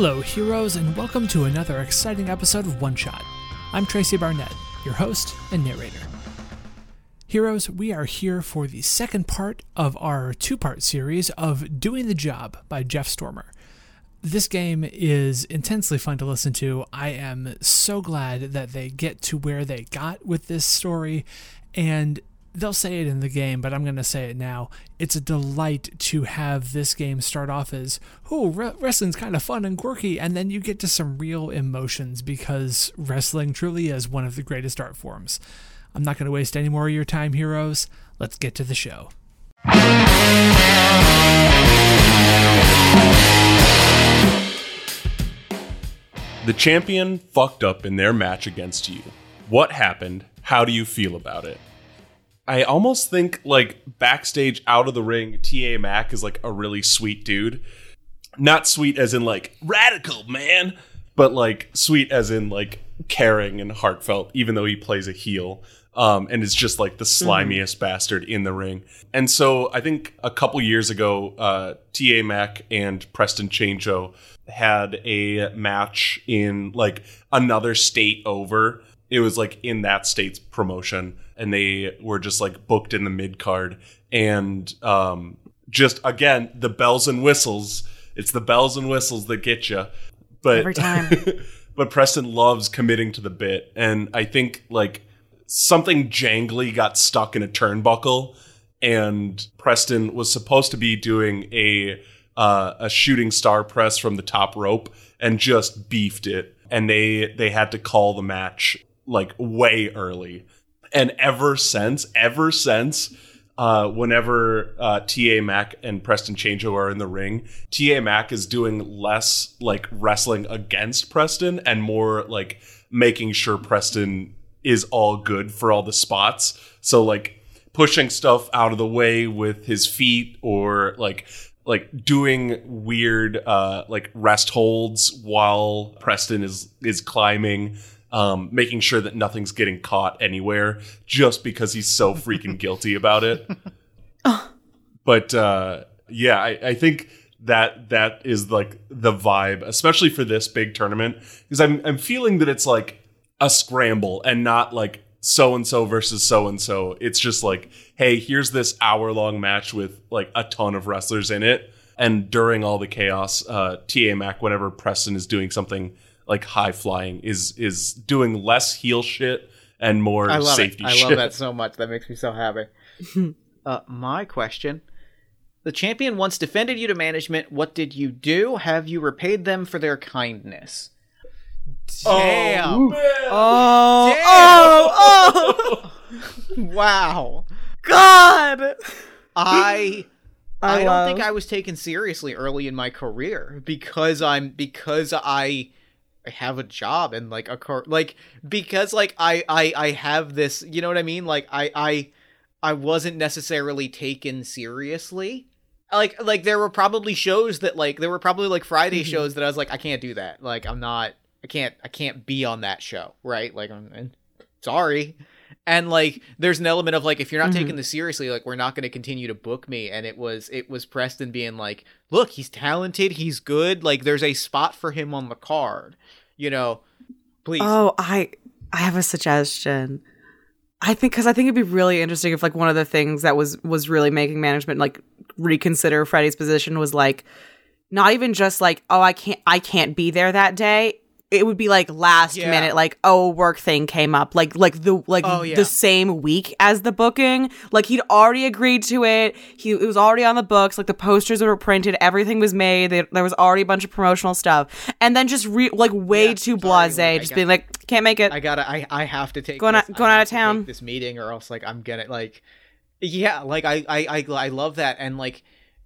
Hello, heroes, and welcome to another exciting episode of One Shot. I'm Tracy Barnett, your host and narrator. Heroes, we are here for the second part of our two part series of Doing the Job by Jeff Stormer. This game is intensely fun to listen to. I am so glad that they get to where they got with this story, and they'll say it in the game, but I'm going to say it now. It's a delight to have this game start off as, oh, re- wrestling's kind of fun and quirky, and then you get to some real emotions because wrestling truly is one of the greatest art forms. I'm not going to waste any more of your time, heroes. Let's get to the show. The champion fucked up in their match against you. What happened? How do you feel about it? I almost think like backstage out of the ring, TA Mac is like a really sweet dude. Not sweet as in like radical, man, but like sweet as in like caring and heartfelt, even though he plays a heel. Um, and is just like the slimiest mm-hmm. bastard in the ring. And so I think a couple years ago, uh, TA Mac and Preston Chango had a match in like another state over. It was like in that state's promotion and they were just like booked in the mid card and um, just again the bells and whistles. It's the bells and whistles that get you. But every time. but Preston loves committing to the bit, and I think like something jangly got stuck in a turnbuckle, and Preston was supposed to be doing a uh, a shooting star press from the top rope and just beefed it, and they they had to call the match like way early and ever since, ever since, uh, whenever uh, TA Mac and Preston Chango are in the ring, TA Mac is doing less like wrestling against Preston and more like making sure Preston is all good for all the spots. So like pushing stuff out of the way with his feet or like like doing weird uh like rest holds while Preston is is climbing um, making sure that nothing's getting caught anywhere just because he's so freaking guilty about it. But uh, yeah, I, I think that that is like the vibe, especially for this big tournament, because I'm I'm feeling that it's like a scramble and not like so and so versus so and so. It's just like, hey, here's this hour long match with like a ton of wrestlers in it. And during all the chaos, uh, TA Mac, whenever Preston is doing something like high flying is is doing less heel shit and more I love safety it. I shit. love that so much. That makes me so happy. uh, my question. The champion once defended you to management. What did you do? Have you repaid them for their kindness? Damn. Oh, Damn. oh, oh, Wow. God. I I, I, don't think I was taken seriously early in my career because I'm because I I have a job and like a car like because like I I I have this you know what I mean? Like I I I wasn't necessarily taken seriously. Like like there were probably shows that like there were probably like Friday Mm-hmm. shows that I was like I can't do that. Like I'm not I can't I can't be on that show right? Like I'm, I'm sorry. And like there's an element of like if you're not Mhm. taking this seriously like we're not going to continue to book me. And it was it was preston being like look he's talented. He's good. Like there's a spot for him on the card you know please Oh, I I have a suggestion. I think because I think it'd be really interesting if like one of the things that was was really making management like reconsider Freddie's position was like not even just like oh I can't I can't be there that day. It would be like last Yeah. minute like oh work thing came up. Like like the like Oh, yeah. the same week as the booking. Like he'd already agreed to it. He it was already on the books. Like the posters were printed. Everything was made. There, there was already a bunch of promotional stuff. And then just re- like way Yeah, too blasé like, I just being like can't make it. I gotta. I I have to take Going this, out- going out of to town. this meeting, or else like I'm gonna like, yeah, like I I I I love that, and like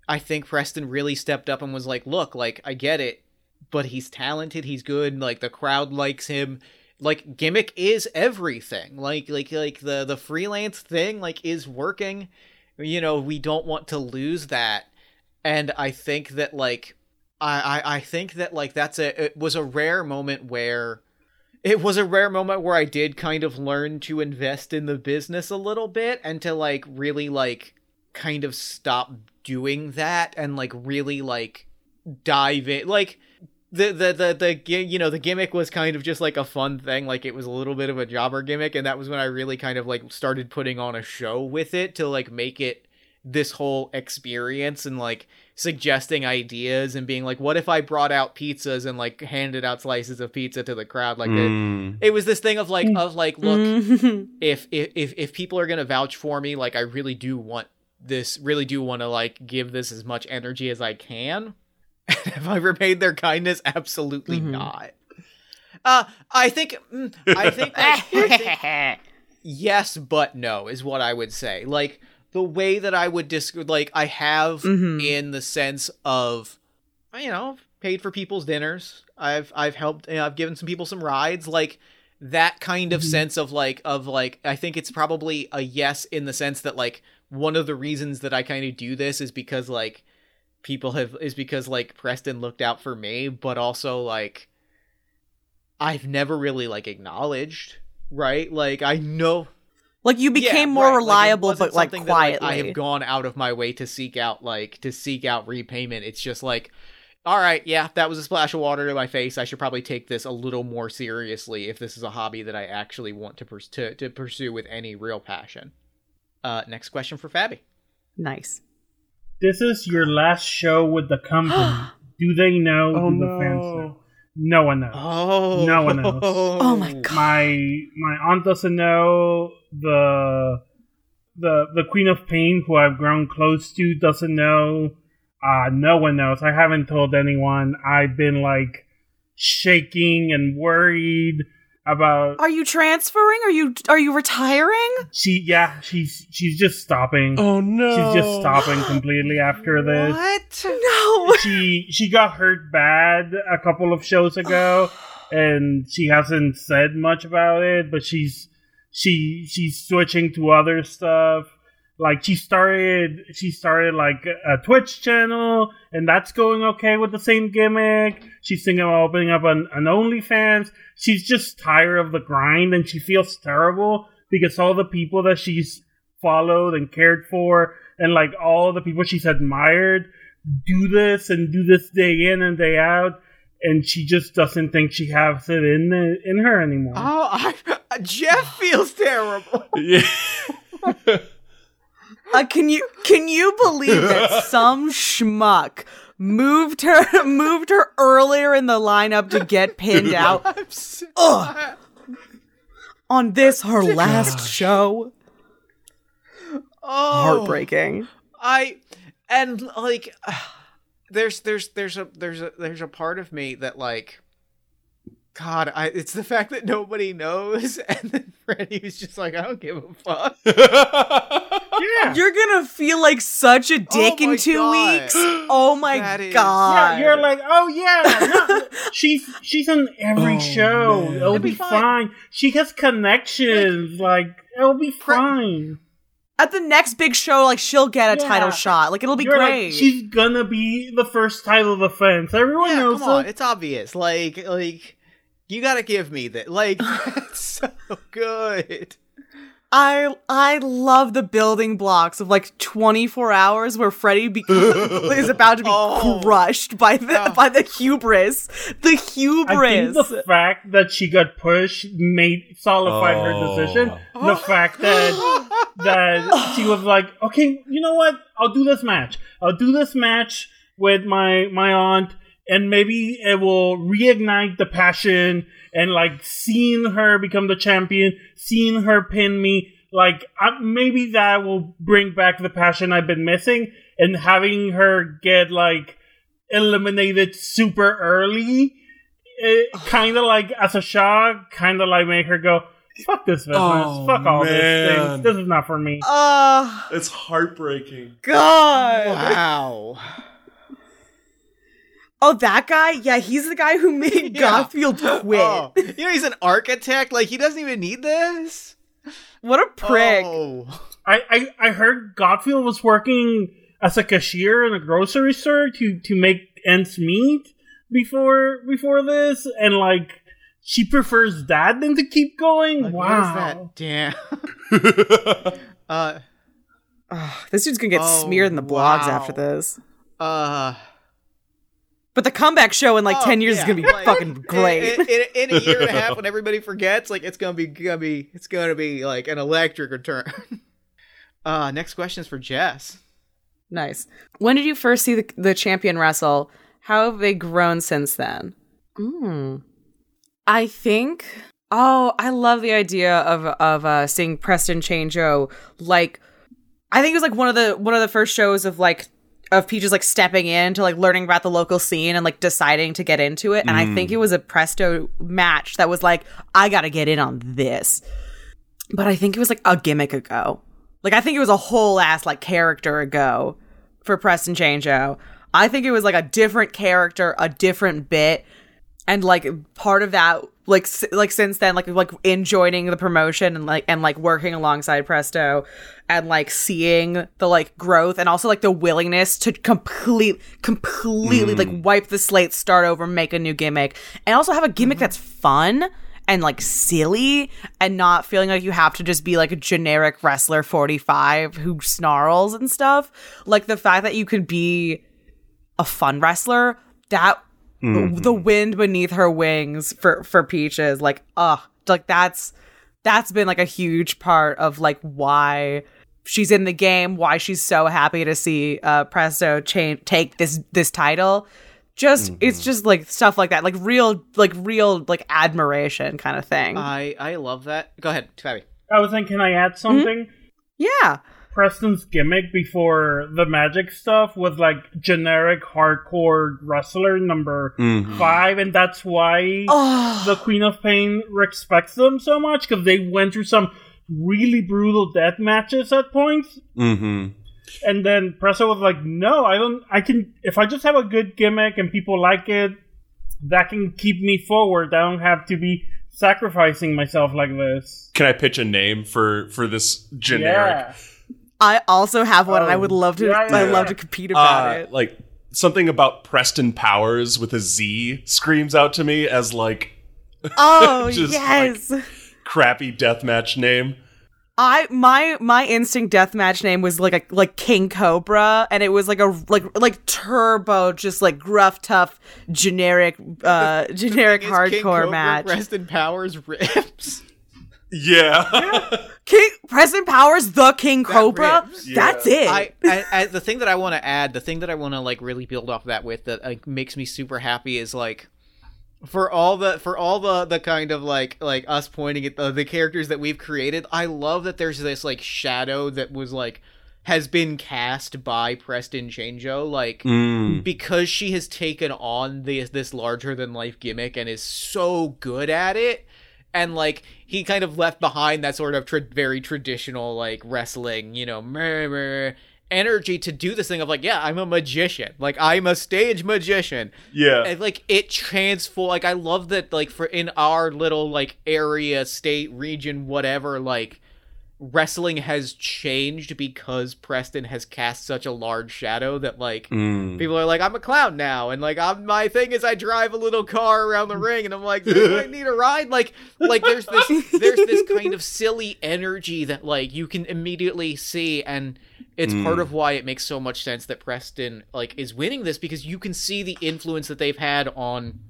I think Preston really stepped up and was like, look, like I get it, but he's talented, he's good, like the crowd likes him. Like gimmick is everything. Like like like the the freelance thing like is working. You know, we don't want to lose that. And I think that like I I, I think that like that's a it was a rare moment where it was a rare moment where I did kind of learn to invest in the business a little bit and to like really like kind of stop doing that and like really like dive in like the the the the you know the gimmick was kind of just like a fun thing like it was a little bit of a jobber gimmick and that was when I really kind of like started putting on a show with it to like make it this whole experience and like suggesting ideas and being like what if I brought out pizzas and like handed out slices of pizza to the crowd like it, Mm. it was this thing of like of like look Mhm. if if if, if people are gonna vouch for me like i really do want this really do want to like give this as much energy as i can have i repaid their kindness? Absolutely Mhm. not. Uh i think mm, i think, like, I think yes but no is what i would say. Like the way that i would describe like i have Mhm. in the sense of you know paid for people's dinners. I've i've helped you know, i've given some people some rides. Like that kind of sense of like of like i think it's probably a yes in the sense that like one of the reasons that i kind of do this is because like people have is because like preston looked out for me but also like i've never really like acknowledged right like i know like you became yeah, more right. Reliable wasn't but like something that, like, quietly I have gone out of my way to seek out like to seek out repayment. It's just like, all right, yeah, that was a splash of water to my face. I should probably take this a little more seriously if this is a hobby that I actually want to pers- to, to pursue with any real passion. Uh, next question for Fabby. nice This is your last show with the company. Do they know? Oh Do the fans no. know? No one knows. Oh, No one knows. Oh my God. My my aunt doesn't know. The the the Queen of Pain, who I've grown close to, doesn't know. Uh, no one knows. I haven't told anyone. I've been like shaking and worried about. are you transferring are you are you retiring She yeah, she's she's just stopping. Oh no. She's just stopping completely after this. What? no she she got hurt bad a couple of shows ago and she hasn't said much about it but she's she she's switching to other stuff like she started she started like a twitch channel and that's going okay with the same gimmick she's thinking about opening up an, an onlyfans she's just tired of the grind and she feels terrible because all the people that she's followed and cared for and like all the people she's admired do this and do this day in and day out and she just doesn't think she has it in in her anymore Oh, I, Jeff feels terrible. Yeah. Uh, can you can you believe that some schmuck moved her moved her earlier in the lineup to get pinned out so- Ugh. on this her last show? Oh, Heartbreaking. I and like there's there's there's a there's a there's a part of me that like God, I it's the fact that nobody knows and then Freddie was just like, I don't give a fuck. yeah You're gonna feel like such a oh dick Oh in two God. weeks. Oh my That is- god! yeah, you're like, oh yeah, no, she's she's on every Oh, show. man. It'll It'll be, be fine. fine. She has connections. Like, it'll be Pre- fine. At the next big show, like she'll get a Yeah. title shot. Like it'll be You're like, great. she's gonna be the first title defense. Everyone yeah, knows come on, it. it's obvious. Like like you gotta give me that. Like that's so good. I I love the building blocks of like 24 hours where Freddy be- is about to be Oh. crushed by the Oh. by the hubris. The I think hubris. the fact that she got pushed made solidified her Oh. decision. The fact that that she was like, okay, you know what? I'll do this match. I'll do this match with my my aunt, and maybe it will reignite the passion and like seeing her become the champion, seeing her pin me, like I, maybe that will bring back the passion I've been missing, and having her get like eliminated super early, kind of like as a shock, kind of like make her go, "Fuck this business, Oh, fuck all man. this things. This is not for me." Oh It's heartbreaking. God! Wow. Oh, that guy? Yeah, he's the guy who made Yeah. Garfield quit. Oh, you know he's an architect. Like he doesn't even need this. What a prick! Oh. I, I I heard Garfield was working as a cashier in a grocery store to to make ends meet before before this, and like she prefers that than to keep going. Like, wow. What is that? Damn. uh. Ugh, this dude's gonna get Oh, smeared in the blogs wow. after this. Uh. But the comeback show in like oh, ten years yeah, is gonna be like, fucking great. In, in, in a year and a half, when everybody forgets, like it's gonna be gonna be it's gonna be like an electric return. uh, next question is for Jess. nice. When did you first see the, the champion wrestle? How have they grown since then? Hmm. I think. Oh, I love the idea of of uh, seeing Preston Changeo like. I think it was like one of the one of the first shows of like of Peaches like stepping in to like learning about the local scene and like deciding to get into it. And I think mm. it was a Presto match that was like, I gotta get in on this. But I think it was like a gimmick ago. Like I think it was a whole ass like character ago for Preston Changeo. I think it was like a different character, a different bit, and like part of that, like like since then, like like in joining the promotion and like and like working alongside Presto, and like seeing the like growth and also like the willingness to complete completely like mm. wipe the slate, start over, make a new gimmick, and also have a gimmick mm-hmm. that's fun and like silly and not feeling like you have to just be like a generic wrestler 45 who snarls and stuff. Like the fact that you could be a fun wrestler, that the wind beneath her wings for for Peaches, like uh like that's that's been like a huge part of like why she's in the game, why she's so happy to see uh Presto cha- take this this title. Just it's just like stuff like that, like real like real like admiration kind of thing. I I love that. Go ahead, Fabby. I was thinking, can I add something? yeah. Preston's gimmick before the magic stuff was like generic hardcore wrestler number five, and that's why Oh, the Queen of Pain respects them so much because they went through some really brutal death matches at points. Mm-hmm. And then Presto was like, "No, I don't. I can if I just have a good gimmick and people like it, that can keep me forward. I don't have to be sacrificing myself like this." Can I pitch a name for for this generic? Yeah. I also have one, and I Oh, would love to. yeah, yeah, I'd love to compete about Uh, it. like something about Preston Powers with a Z screams out to me as like Oh just, yes, crappy deathmatch name. I my my instinct deathmatch name was like a like King Cobra, and it was like a like like turbo, just like gruff, tough, generic, uh generic Is King hardcore Cobra match. Preston Powers rips. Yeah. King Preston Powers, the King Cobra. rips. That's it. I, I, I the thing that I want to add, the thing that I want to like really build off that with that like makes me super happy is like for all the for all the the kind of like like us pointing at the, the characters that we've created. I love that there's this like shadow that was like has been cast by Preston Changeo like Mm. because she has taken on this this larger than life gimmick and is so good at it and like he kind of left behind that sort of tra- very traditional like wrestling you know meh, meh, energy to do this thing of like yeah i'm a magician like i'm a stage magician Yeah. and like it transform like i love that like for in our little like area state region whatever like wrestling has changed because preston has cast such a large shadow that like Mm. people are like i'm a clown now and like I'm, my thing is i drive a little car around the ring and i'm like i need a ride like like there's this there's this kind of silly energy that like you can immediately see and it's part of why it makes so much sense that preston like is winning this because you can see the influence that they've had on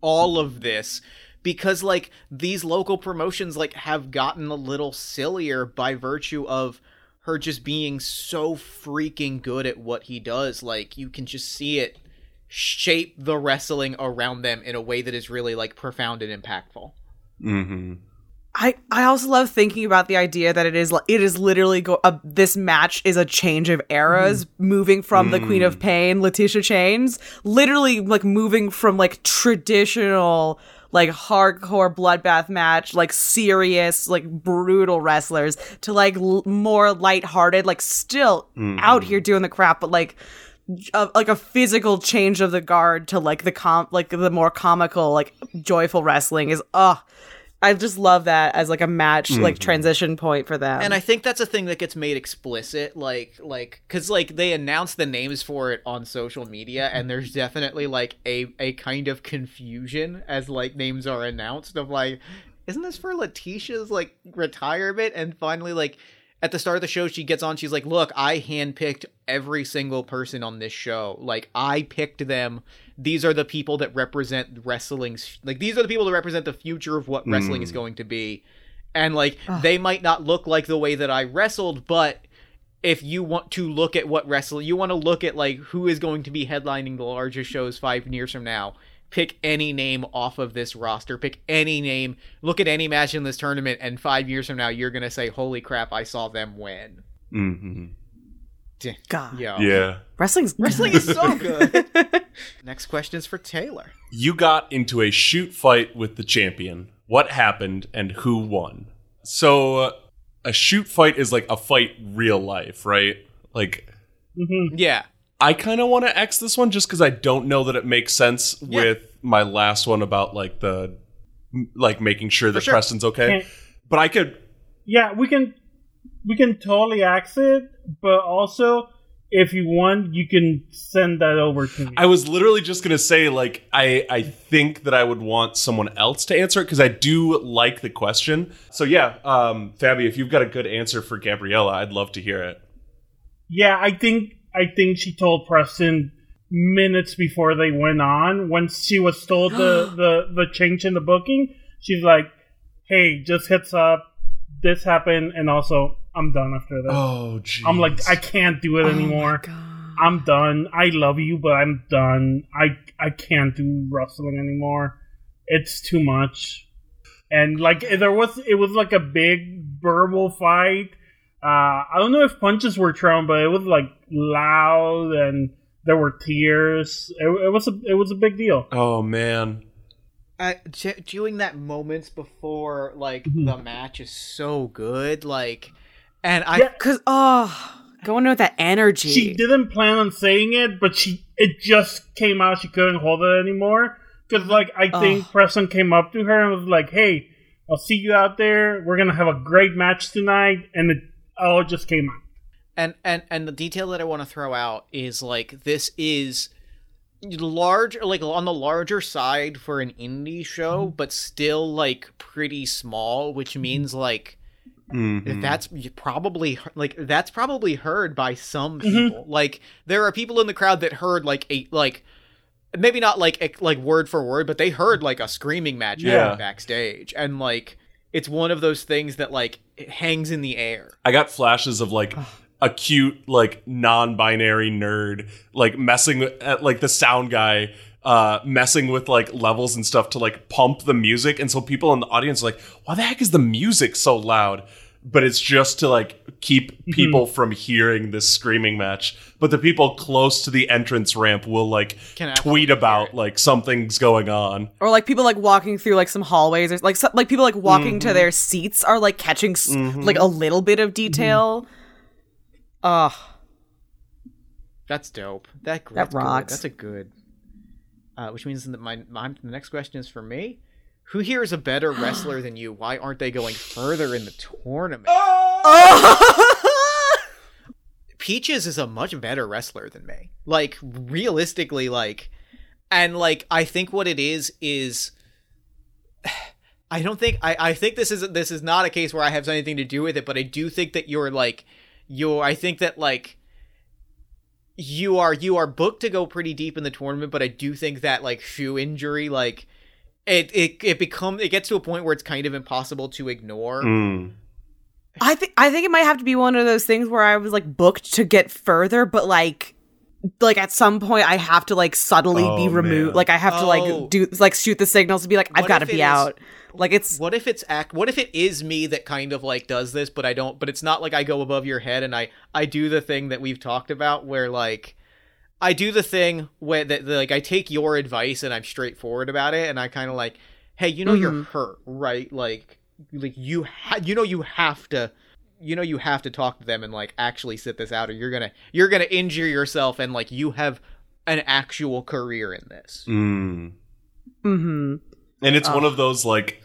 all of this because like these local promotions like have gotten a little sillier by virtue of her just being so freaking good at what he does like you can just see it shape the wrestling around them in a way that is really like profound and impactful. Mm-hmm. I, I also love thinking about the idea that it is li- it is literally go uh, this match is a change of eras moving from the Queen of Pain Letitia Chains literally like moving from like traditional like hardcore bloodbath match like serious like brutal wrestlers to like l- more lighthearted like still out here doing the crap but like a, like a physical change of the guard to like the com like the more comical like joyful wrestling is uh I just love that as like a match like mm-hmm. transition point for them. And I think that's a thing that gets made explicit, like, like, cause like they announce the names for it on social media, and there's mm-hmm. definitely like a a kind of confusion as like names are announced of like, isn't this for Letitia's like retirement? And finally, like at the start of the show, she gets on, she's like, look, I handpicked every single person on this show. Like I picked them. These are the people that represent wrestling's like these are the people that represent the future of what wrestling is going to be and like they might not look like the way that I wrestled, but if you want to look at what wrestling, you want to look at like who is going to be headlining the largest shows five years from now. Pick any name off of this roster. Pick any name. Look at any match in this tournament, and five years from now, you're gonna say, "Holy crap! I saw them win." Mm-hmm. D- God. Yo. Yeah. wrestling's Wrestling is so good. Next question is for Taylor. You got into a shoot fight with the champion. What happened and who won? So, uh, a shoot fight is like a fight real life, right? Like, Yeah. I kind of want to X this one just because I don't know that it makes sense with my last one about like the like making sure that sure. Preston's okay. Okay. But I could Yeah, we can we can totally axe it, but also if you want, you can send that over to me. I was literally just gonna say, like, I I think that I would want someone else to answer it because I do like the question. So yeah, um, Fabby, if you've got a good answer for Gabriella, I'd love to hear it. Yeah, I think I think she told Preston minutes before they went on when she was told the, the the change in the booking. She's like, "Hey, just heads up, this happened, and also I'm done after that. Oh, geez. I'm like, I can't do it anymore. I'm done. I love you, but I'm done. I I can't do wrestling anymore. It's too much. And like there was, it was like a big verbal fight. Uh, I don't know if punches were thrown, but it was like loud and there were tears. It, it was a it was a big deal. Oh man. uh, j- doing that moments before like the match is so good like and i Yeah. Cause oh, going with that energy. She didn't plan on saying it, but she it just came out. She couldn't hold it anymore because like I think Preston came up to her and was like, "Hey, I'll see you out there. We're gonna have a great match tonight," and it all just came out. and and and the detail that i want to throw out is like this is large like on the larger side for an indie show mm-hmm. but still like pretty small which means like Mhm. that's probably like that's probably heard by some people like there are people in the crowd that heard like a like maybe not like like word for word but they heard like a screaming match Yeah. backstage and like it's one of those things that like it hangs in the air I got flashes of like a cute, like non-binary nerd, like messing with uh, like the sound guy, uh, messing with like levels and stuff to like pump the music, and so people in the audience are like, "Why the heck is the music so loud?" But it's just to like keep people from hearing this screaming match. But the people close to the entrance ramp will like Can tweet about like something's going on. or like people like walking through like some hallways or like so, like people like walking Mm-hmm. to their seats are like catching s- like a little bit of detail. Ugh. That's dope. That That that's good. rocks. That's a good. Uh, which means that my, my the next question is for me. Who here is a better wrestler than you? Why aren't they going further in the tournament? Oh! Peaches is a much better wrestler than me. Like realistically, like, and like I think what it is is. I don't think I, I think this is this is not a case where I have anything to do with it, but I do think that you're like you're I think that like you are you are booked to go pretty deep in the tournament, but I do think that like shoe injury, like it it it become it gets to a point where it's kind of impossible to ignore. Mm. I think I think it might have to be one of those things where I was like booked to get further, but like like at some point I have to like subtly be Oh, removed. man. Like I have to Oh. like do like shoot the signals to be like I've got to if it be is- out. Like it's What if it's act? What if it is me that kind of like does this, but I don't. But it's not like I go above your head and I I do the thing that we've talked about, where like I do the thing where that like I take your advice and I'm straightforward about it, and I kind of like, hey, you know you're hurt, right? Like like you ha- you know you have to. You know you have to talk to them and like actually sit this out, or you're gonna you're gonna injure yourself, and like you have an actual career in this. Mm. mhm. And it's one of those like,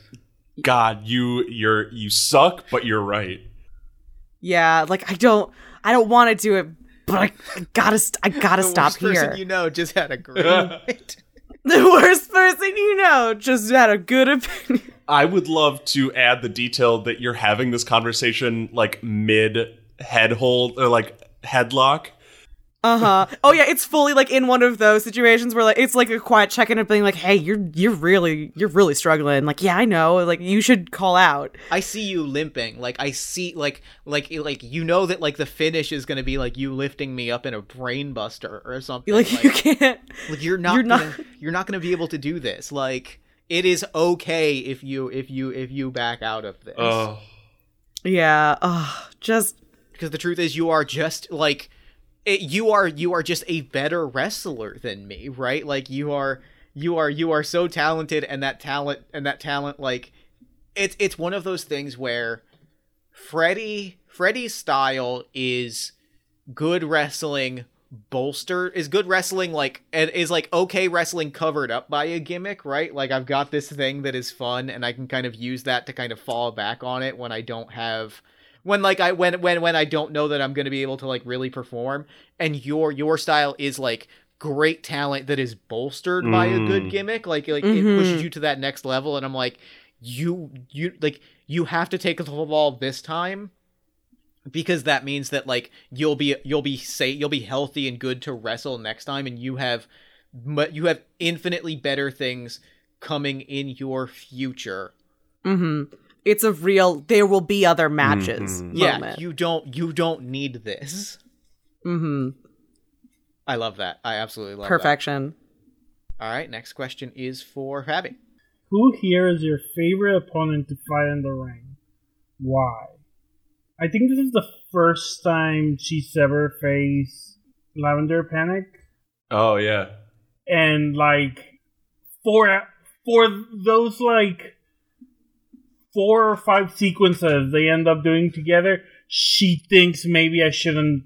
God, you you're you suck, but you're right. Yeah, like I don't I don't want to do it, but I, I gotta st- I gotta The stop worst person here. you know just had a great the worst person you know just had a good opinion. I would love to add the detail that you're having this conversation like mid head hold or like headlock. Uh huh. Oh yeah, it's fully like in one of those situations where like it's like a quiet check-in of being like, "Hey, you're you're really you're really struggling." Like, yeah, I know. Like, you should call out. I see you limping. Like I see like like like you know that like the finish is gonna be like you lifting me up in a brain buster or something. Like, Like, you can't. like, you're not you're not- gonna, you're not gonna be able to do this. Like it is okay if you if you if you back out of this. Oh. Yeah. Oh, just because the truth is you are just like it, you are you are just a better wrestler than me right? Like you are you are you are so talented and that talent and that talent like it's it's one of those things where Freddie Freddie's style is good wrestling bolster is good wrestling like is like okay wrestling covered up by a gimmick right? Like i've got this thing that is fun and i can kind of use that to kind of fall back on it when i don't have when like i when when when i don't know that i'm going to be able to like really perform and your your style is like great talent that is bolstered by a good Mm. gimmick like like it pushes you to that next level and i'm like you you like you have to take the ball this time because that means that like you'll be you'll be say you'll be healthy and good to wrestle next time and you have but you have infinitely better things coming in your future mm-hmm. It's a real. There will be other matches. Mhm. yeah Moment. you don't you don't need this mm-hmm. i love that i absolutely love Perfection. that all right next question is for Fabby. Who here is your favorite opponent to fight in the ring? Why? I think this is the first time she's ever faced Lavender Panic, Oh yeah. and like for for those like four or five sequences they end up doing together, she thinks maybe I shouldn't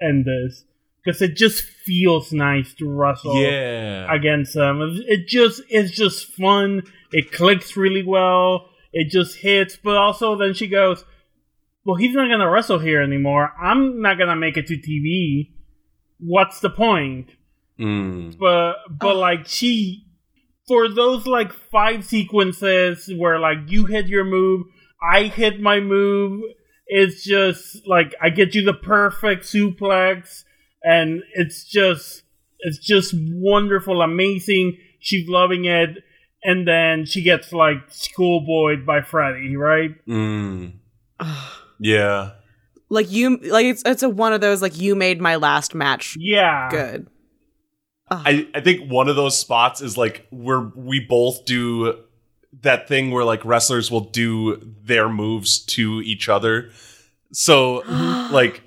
end this because it just feels nice to wrestle Yeah. against them. It- It just it's just fun. It clicks really well. It just hits, but also then she goes, "Well, he's not gonna wrestle here anymore. I'm not gonna make it to TV. What's the point?" Mm. But but like she for those like five sequences where like you hit your move, I hit my move. It's just like I get you the perfect suplex, and it's just it's just wonderful, amazing. She's loving it, and then she gets like schoolboyed by Freddy, right? Mm. Yeah. Like you. Like it's it's a one of those like you made my last match Yeah, good. I, I think one of those spots is like where we both do that thing where like wrestlers will do their moves to each other. So like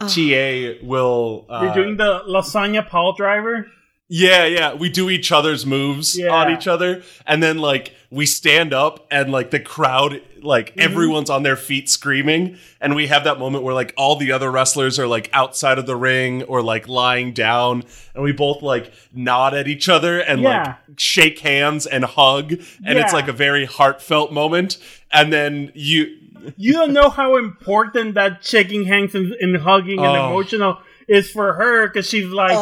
TA will uh, You're doing the lasagna Paul driver. Yeah, yeah. We do each other's moves Yeah. on each other. And then like we stand up and like the crowd like Mm-hmm. everyone's on their feet screaming and we have that moment where like all the other wrestlers are like outside of the ring or like lying down and we both like nod at each other and Yeah. like shake hands and hug and it's like a very heartfelt moment and then you you don't know how important that shaking hands and, and hugging and Oh. emotional is for her because she's like,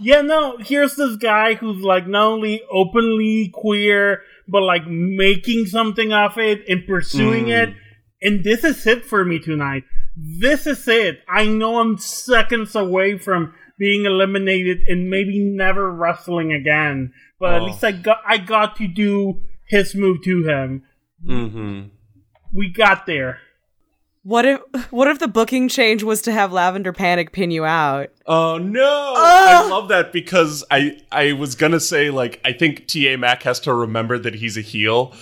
yeah, no, here's this guy who's like not only openly queer, but like making something of it and pursuing Mm. it. And this is it for me tonight. This is it. I know I'm seconds away from being eliminated and maybe never wrestling again. But at Oh. least I got I got to do his move to him. Mhm. We got there. What if what if the booking change was to have Lavender Panic pin you out? Oh no! I love that because I I was gonna say like I think Ta Mac has to remember that he's a heel,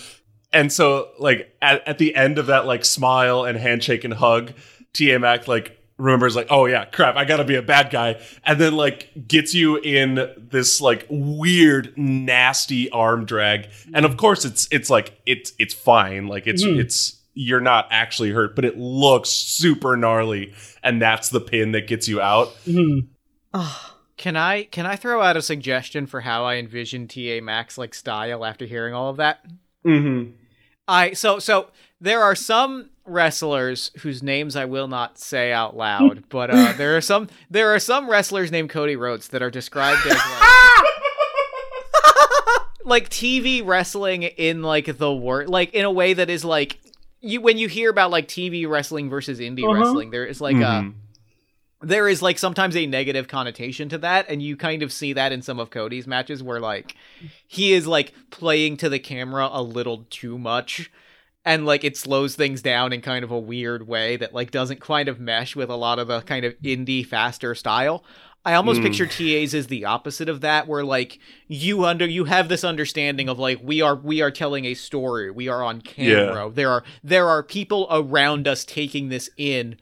and so like at, at the end of that like smile and handshake and hug, Ta Mac like remembers like oh yeah crap I gotta be a bad guy, and then like gets you in this like weird nasty arm drag, and of course it's it's like it's it's fine. Like it's hmm. it's you're not actually hurt, but it looks super gnarly, and that's the pin that gets you out. Can I can I throw out a suggestion for how I envision TA Max like style after hearing all of that? Mm-hmm. I so so there are some wrestlers whose names I will not say out loud, but uh, there are some there are some wrestlers named Cody Rhodes that are described as like, like TV wrestling in like the word like in a way that is like you when you hear about like TV wrestling versus indie Uh-huh. wrestling, there is like a there is like sometimes a negative connotation to that and you kind of see that in some of Cody's matches where like he is like playing to the camera a little too much and like it slows things down in kind of a weird way that like doesn't kind of mesh with a lot of the kind of indie faster style. I almost hmm. picture TAs as the opposite of that where like you under you have this understanding of like we are we are telling a story. We are on camera. There are there are people around us taking this in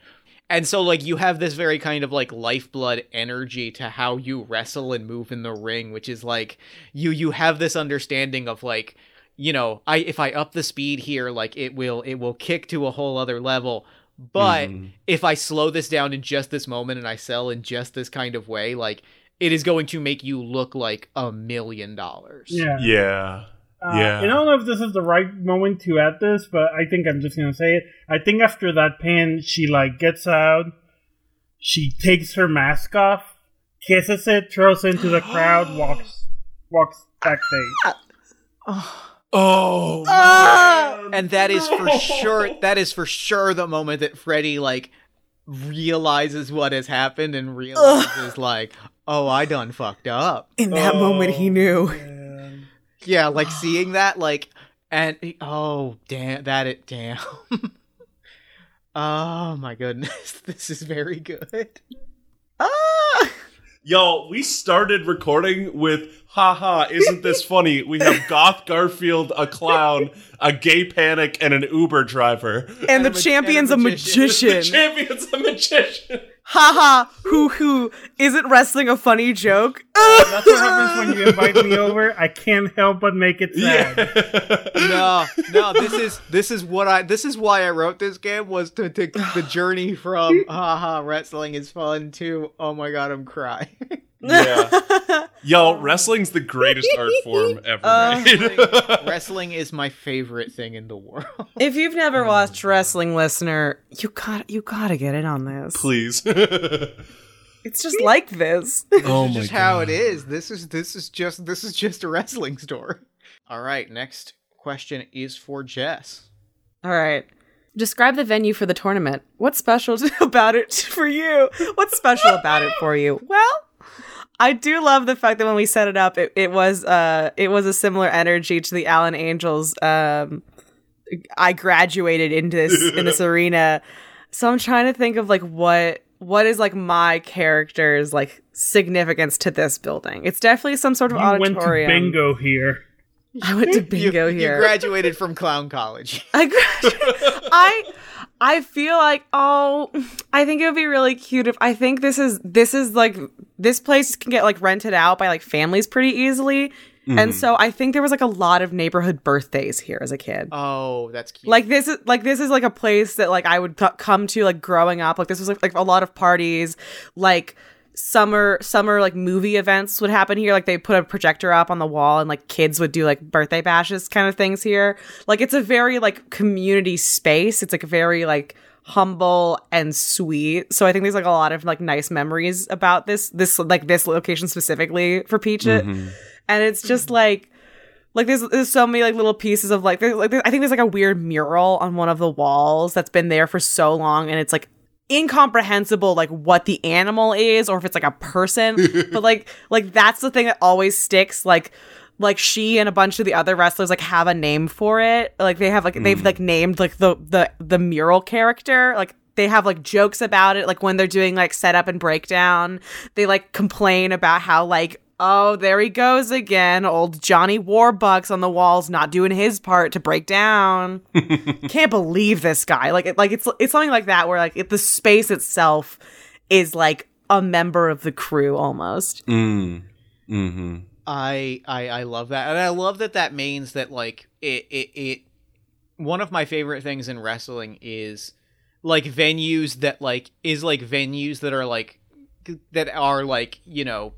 and so like you have this very kind of like lifeblood energy to how you wrestle and move in the ring, which is like you you have this understanding of like you know, I if I up the speed here, like it will it will kick to a whole other level. But mm-hmm. if I slow this down in just this moment and I sell in just this kind of way, like it is going to make you look like a million dollars. Yeah. Yeah. Uh, Yeah. And I don't know if this is the right moment to add this, but I think I'm just gonna say it. I think after that pan, she like gets out, she takes her mask off, kisses it, throws it into the crowd, walks walks backstage. Ah. Oh, And that is for sure that is for sure the moment that Freddy like realizes what has happened and realizes like, oh I done fucked up. In that moment, he knew. Yeah, like seeing that, like, and oh damn, that it damn. oh my goodness, this is very good. Ah, Yo, we started recording with haha, isn't this funny? We have Goth Garfield, a clown, a gay panic, and an Uber driver. And the a ma- champion's a and a magician. magician. The champion's a magician. Haha, hoo hoo. Isn't wrestling a funny joke? That's what happens when you invite me over. I can't help but make it sad. no, no, this is this is what I this is why I wrote this game was to, take the journey from haha wrestling is fun to oh my god I'm crying. yeah. Yo, um. wrestling's the greatest art form ever oh made. wrestling is my favorite thing in the world. If you've never oh watched wrestling, listener, you got you gotta get in on this. Please. It's just like this. oh This is just how it is. This is this is just this is just a wrestling story. All right, next question is for Jess. All right. Describe the venue for the tournament. What's special about it for you? What's special about it for you? Well, I do love the fact that when we set it up, it, it was uh it was a similar energy to the Allen Angels. Um, I graduated into this in this arena, so I'm trying to think of like what what is like my character's like significance to this building. It's definitely some sort of You went to auditorium. bingo here. I went to bingo you, here. You graduated from clown college. I grad- I I feel like oh I think it would be really cute if I think this is this is like this place can get like rented out by like families pretty easily. And mm-hmm. so I think there was like a lot of neighborhood birthdays here as a kid. Oh, that's cute. Like this is like this is like a place that like I would c- come to like growing up. Like this was like, like a lot of parties, like summer summer like movie events would happen here. Like they put a projector up on the wall and like kids would do like birthday bashes kind of things here. Like it's a very like community space. It's like very like humble and sweet. So I think there's like a lot of like nice memories about this this like this location specifically for Peach It. Mm-hmm. And it's just like like there's there's so many like little pieces of like there's, like I think there's like a weird mural on one of the walls that's been there for so long and it's like incomprehensible like what the animal is or if it's like a person but like like that's the thing that always sticks like like she and a bunch of the other wrestlers like have a name for it. Like they have like they've hmm. like named like the the the mural character. Like they have like jokes about it. Like when they're doing like setup and breakdown, they like complain about how like oh there he goes again, old Johnny Warbucks on the walls not doing his part to break down. Can't believe this guy. Like it, like it's it's something like that where like it, the space itself is like a member of the crew almost. Mm. Mm-hmm. I I I love that, and I love that that means that like it it it. One of my favorite things in wrestling is like venues that like is like venues that are like that are like you know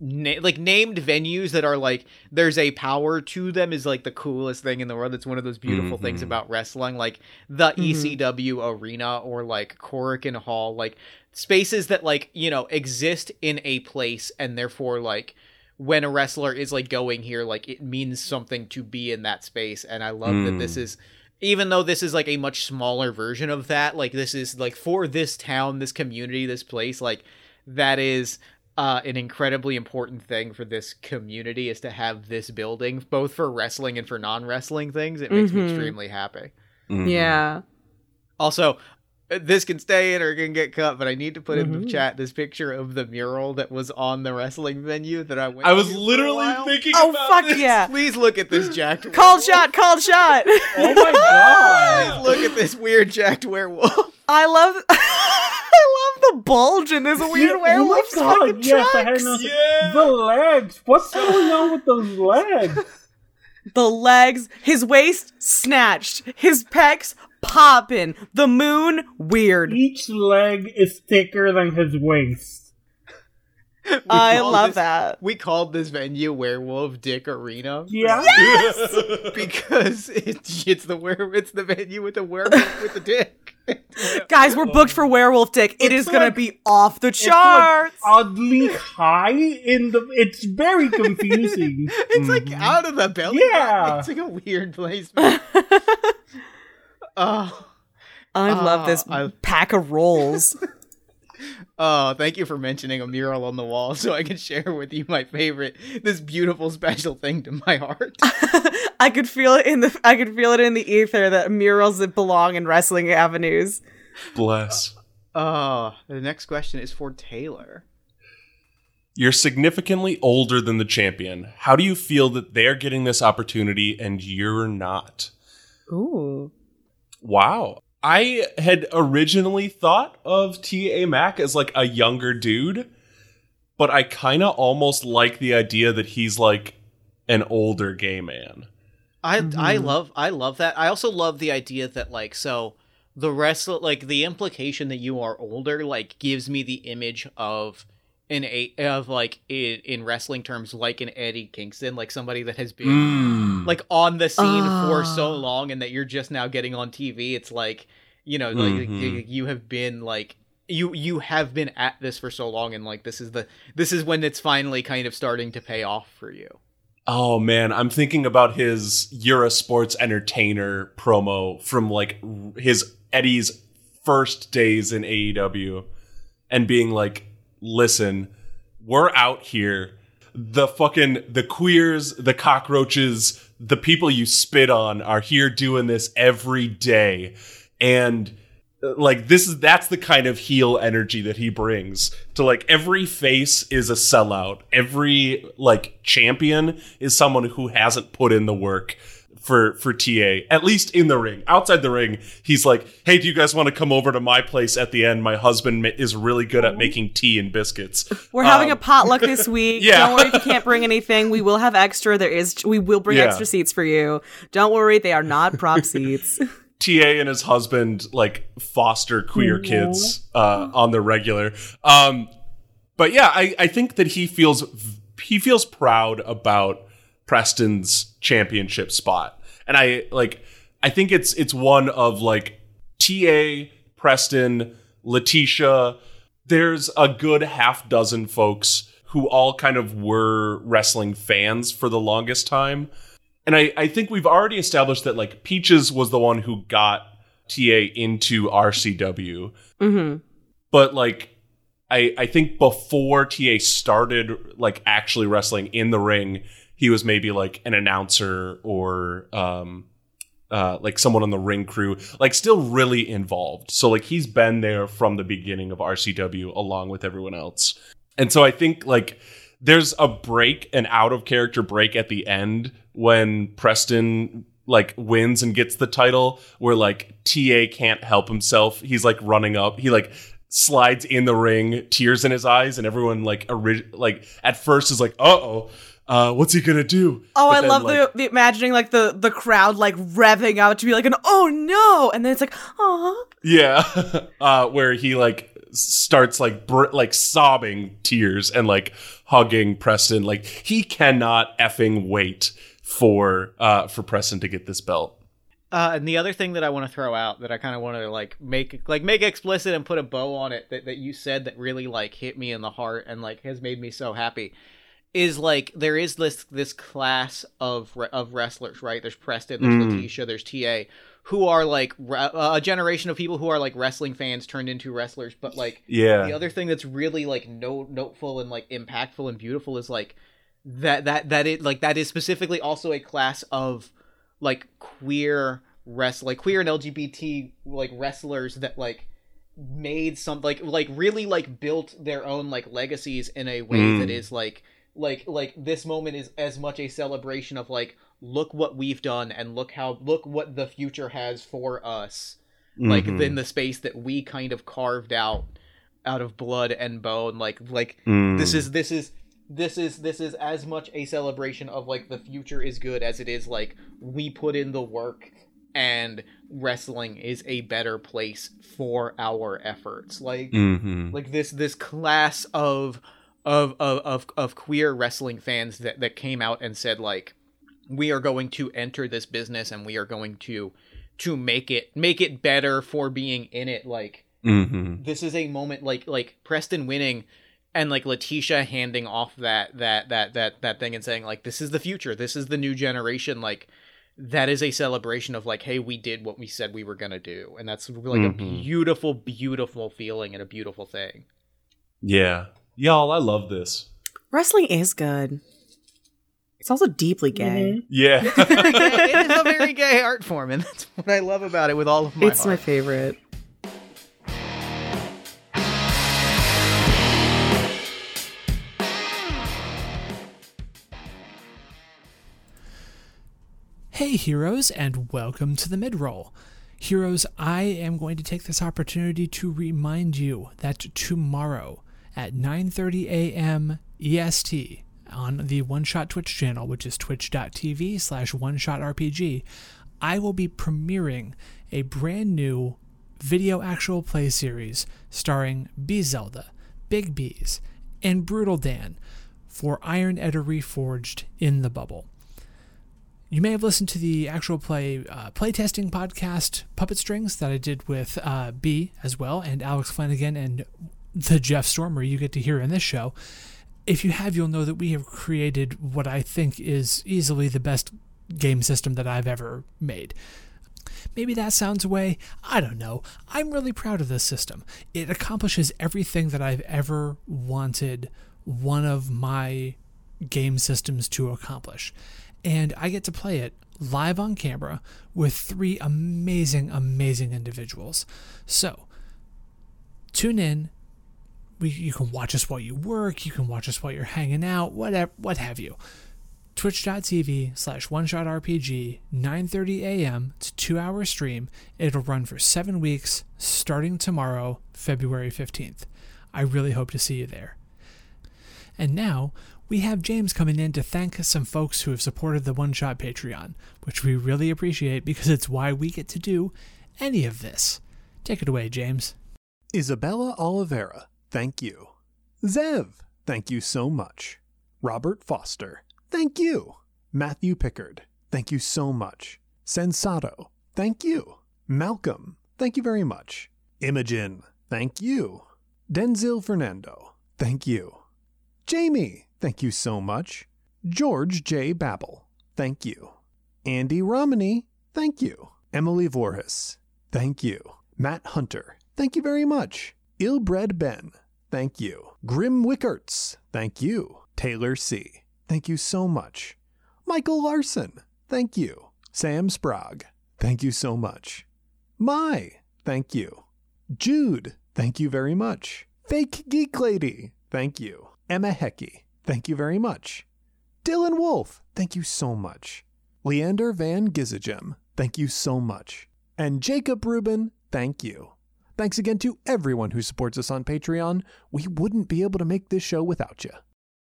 na- like named venues that are like there's a power to them is like the coolest thing in the world. It's one of those beautiful things Mhm. about wrestling, like the ECW arena or like Korakuen Hall, like spaces that like you know exist in a place and therefore like when a wrestler is like going here like it means something to be in that space and i love that this Mm. is even though this is like a much smaller version of that like this is like for this town this community this place like that is uh, an incredibly important thing for this community is to have this building both for wrestling and for non-wrestling things it makes me Mhm. extremely happy Mhm. Yeah. also, uh, this can stay in or it can get cut, but I need to put in the Mhm. chat this picture of the mural that was on the wrestling venue that I went. I was to for a literally while. thinking Oh about fuck this. yeah. Please look at this jacked. Called shot, called shot. Oh my god! Please look at this weird jacked werewolf. I love I love the bulge in this weird Yeah, werewolf's oh fucking god! Yes, I had tracks. no. Yeah. The legs. What's going on with those legs? The legs, his waist snatched, his pecs popping, the moon weird. Each leg is thicker than his waist. We I love this- that. We called this venue Werewolf Dick Arena Yeah. Yes! because it's it's the were it's the venue with the werewolf with the dick. Guys, we're booked um, for Werewolf Dick. It is gonna like- be off the It's like charts. oddly high in the. It's very confusing. It's like mm-hmm. out of the belly. Yeah. It's like a weird place. oh. I love this I- pack of rolls. Oh, thank you for mentioning a mural on the wall so I can share with you my favorite, this beautiful special thing to my heart. I could feel it in the I could feel it in the ether that murals that belong in wrestling avenues. Bless. Oh, the next question is for Taylor. You're significantly older than the champion. How do you feel that they're getting this opportunity and you're not? Ooh. Wow. I had originally thought of T.A. Mac as like a younger dude, but I kind of almost like the idea that he's like an older gay man. I I mm-hmm. love I love that. I also love the idea that like so the rest like the implication that you are older like gives me the image of an a of like in, in wrestling terms like an Eddie Kingston, like somebody that has been Mm. like on the scene for Ah. so long and that you're just now getting on TV. It's like, you know, like Mhm. you, you have been like you you have been at this for so long and like this is the this is when it's finally kind of starting to pay off for you. Oh man, I'm thinking about his You're a Sports Entertainer promo from like his Eddie's first days in AEW and being like, listen, we're out here. The fucking the queers, the cockroaches, the people you spit on are here doing this every day. And uh, like this is that's the kind of heel energy that he brings to like every face is a sellout every like champion is someone who hasn't put in the work for for TA at least in the ring outside the ring he's like hey do you guys want to come over to my place at the end my husband is really good at making tea and biscuits We're having Um, a potluck this week. yeah. Don't worry if you can't bring anything. We will have extra. There is we will bring Yeah. extra seats for you. Don't worry, they are not prop seats. TA and his husband like foster queer kids uh, on the regular. Um, but yeah, I, I think that he feels he feels proud about Preston's championship spot, and I like I think it's it's one of like TA, Preston, Letitia. There's a good half dozen folks who all kind of were wrestling fans for the longest time. And I, I think we've already established that like Peaches was the one who got TA into RCW. hmm But like I I think before TA started like actually wrestling in the ring, he was maybe like an announcer or um, uh, like someone on the ring crew, like still really involved. So like he's been there from the beginning of RCW along with everyone else. And so I think like there's a break, an out of character break at the end when Preston like wins and gets the title where like TA can't help himself. He's like running up. He like slides in the ring, tears in his eyes, and everyone like ori- like at first is like, uh oh. Uh, what's he gonna do? Oh, But I then, love like, the, the imagining like the the crowd like revving out to be like an oh no, and then it's like oh Yeah, uh, where he like starts like br- like sobbing tears and like hugging Preston. Like he cannot effing wait for uh for Preston to get this belt. Uh, and the other thing that I want to throw out that I kind of want to like make like make explicit and put a bow on it that, that you said that really like hit me in the heart and like has made me so happy is like there is this this class of of wrestlers right there's Preston there's Mm. Letitia there's TA who are like re- a generation of people who are like wrestling fans turned into wrestlers but like Yeah, the other thing that's really like note noteful and like impactful and beautiful is like that that that it like that is specifically also a class of like queer wrest like queer and LGBT like wrestlers that like made some like like really like built their own like legacies in a way Mm. that is like like like this moment is as much a celebration of like look what we've done and look how look what the future has for us like Mhm. in the space that we kind of carved out out of blood and bone like like Mm. this is this is this is this is as much a celebration of like the future is good as it is like we put in the work and wrestling is a better place for our efforts like Mhm. like this this class of of of of, of queer wrestling fans that that came out and said like we are going to enter this business and we are going to to make it make it better for being in it. Like Mhm. this is a moment like like Preston winning and like Letitia handing off that that that that that thing and saying like this is the future. This is the new generation. Like that is a celebration of like hey we did what we said we were going to do. And that's like a Mhm. beautiful beautiful feeling and a beautiful thing. Yeah, y'all, I love this. wrestling is good. It's also deeply gay. Mm-hmm. Yeah, it is a very gay art form and that's what I love about it with all of my it's my favorite. Hey, heroes, and welcome to the midroll. Heroes, I am going to take this opportunity to remind you that tomorrow at 9:30 a.m. EST on the One Shot Twitch channel, which is twitch.tv slash one shot RPG, I will be premiering a brand new video actual play series starring B Zelda, Big Bees, and Brutal Dan for Iron Edda Reforged in the Bubble. You may have listened to the actual play uh, playtesting podcast Puppet Strings that I did with uh, B as well, and Alex Flanagan and the Jeff Stormer you get to hear in this show. If you have, you'll know that we have created what I think is easily the best game system that I've ever made. Maybe that sounds away. I don't know. I'm really proud of this system. It accomplishes everything that I've ever wanted one of my game systems to accomplish. And I get to play it live on camera with three amazing, amazing individuals. So, tune in. We, you can watch us while you work. You can watch us while you're hanging out. Whatever, what have you twitch.tv slash one shot rpg 9.30 a.m it's a two hour stream it'll run for seven weeks starting tomorrow february 15th i really hope to see you there and now we have james coming in to thank some folks who have supported the one shot patreon which we really appreciate because it's why we get to do any of this take it away james Isabella Oliveira, thank you. Zev, thank you so much. Robert Foster, thank you. Matthew Pickard, thank you so much. Sensato, thank you. Malcolm, thank you very much. Imogen, thank you. Denzil Fernando, thank you. Jamie, thank you so much. George J. Babel, thank you. Andy Romney, thank you. Emily Voorhis, thank you. Matt Hunter, thank you very much. Illbred Ben, thank you. Grim Wickerts, thank you. Taylor C., thank you so much. Michael Larson, thank you. Sam Sprague, thank you so much. Mai, thank you. Jude, thank you very much. Fake Geek Lady, thank you. Emma Hecky, thank you very much. Dylan Wolf, thank you so much. Leander Van Gizegem, thank you so much. And Jacob Rubin, thank you. Thanks again to everyone who supports us on Patreon. We wouldn't be able to make this show without you.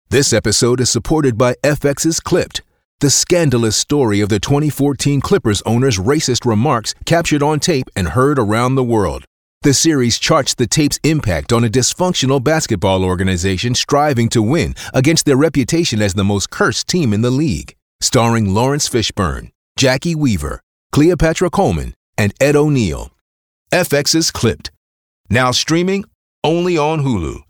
This episode is supported by FX's Clipped, the scandalous story of the 2014 Clippers owner's racist remarks captured on tape and heard around the world. The series charts the tape's impact on a dysfunctional basketball organization striving to win against their reputation as the most cursed team in the league. Starring Laurence Fishburne, Jacki Weaver, Cleopatra Coleman, and Ed O'Neill. FX's Clipped. Now streaming only on Hulu.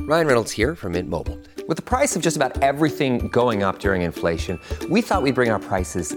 Ryan Reynolds here from Mint Mobile. With the price of just about everything going up during inflation, we thought we'd bring our prices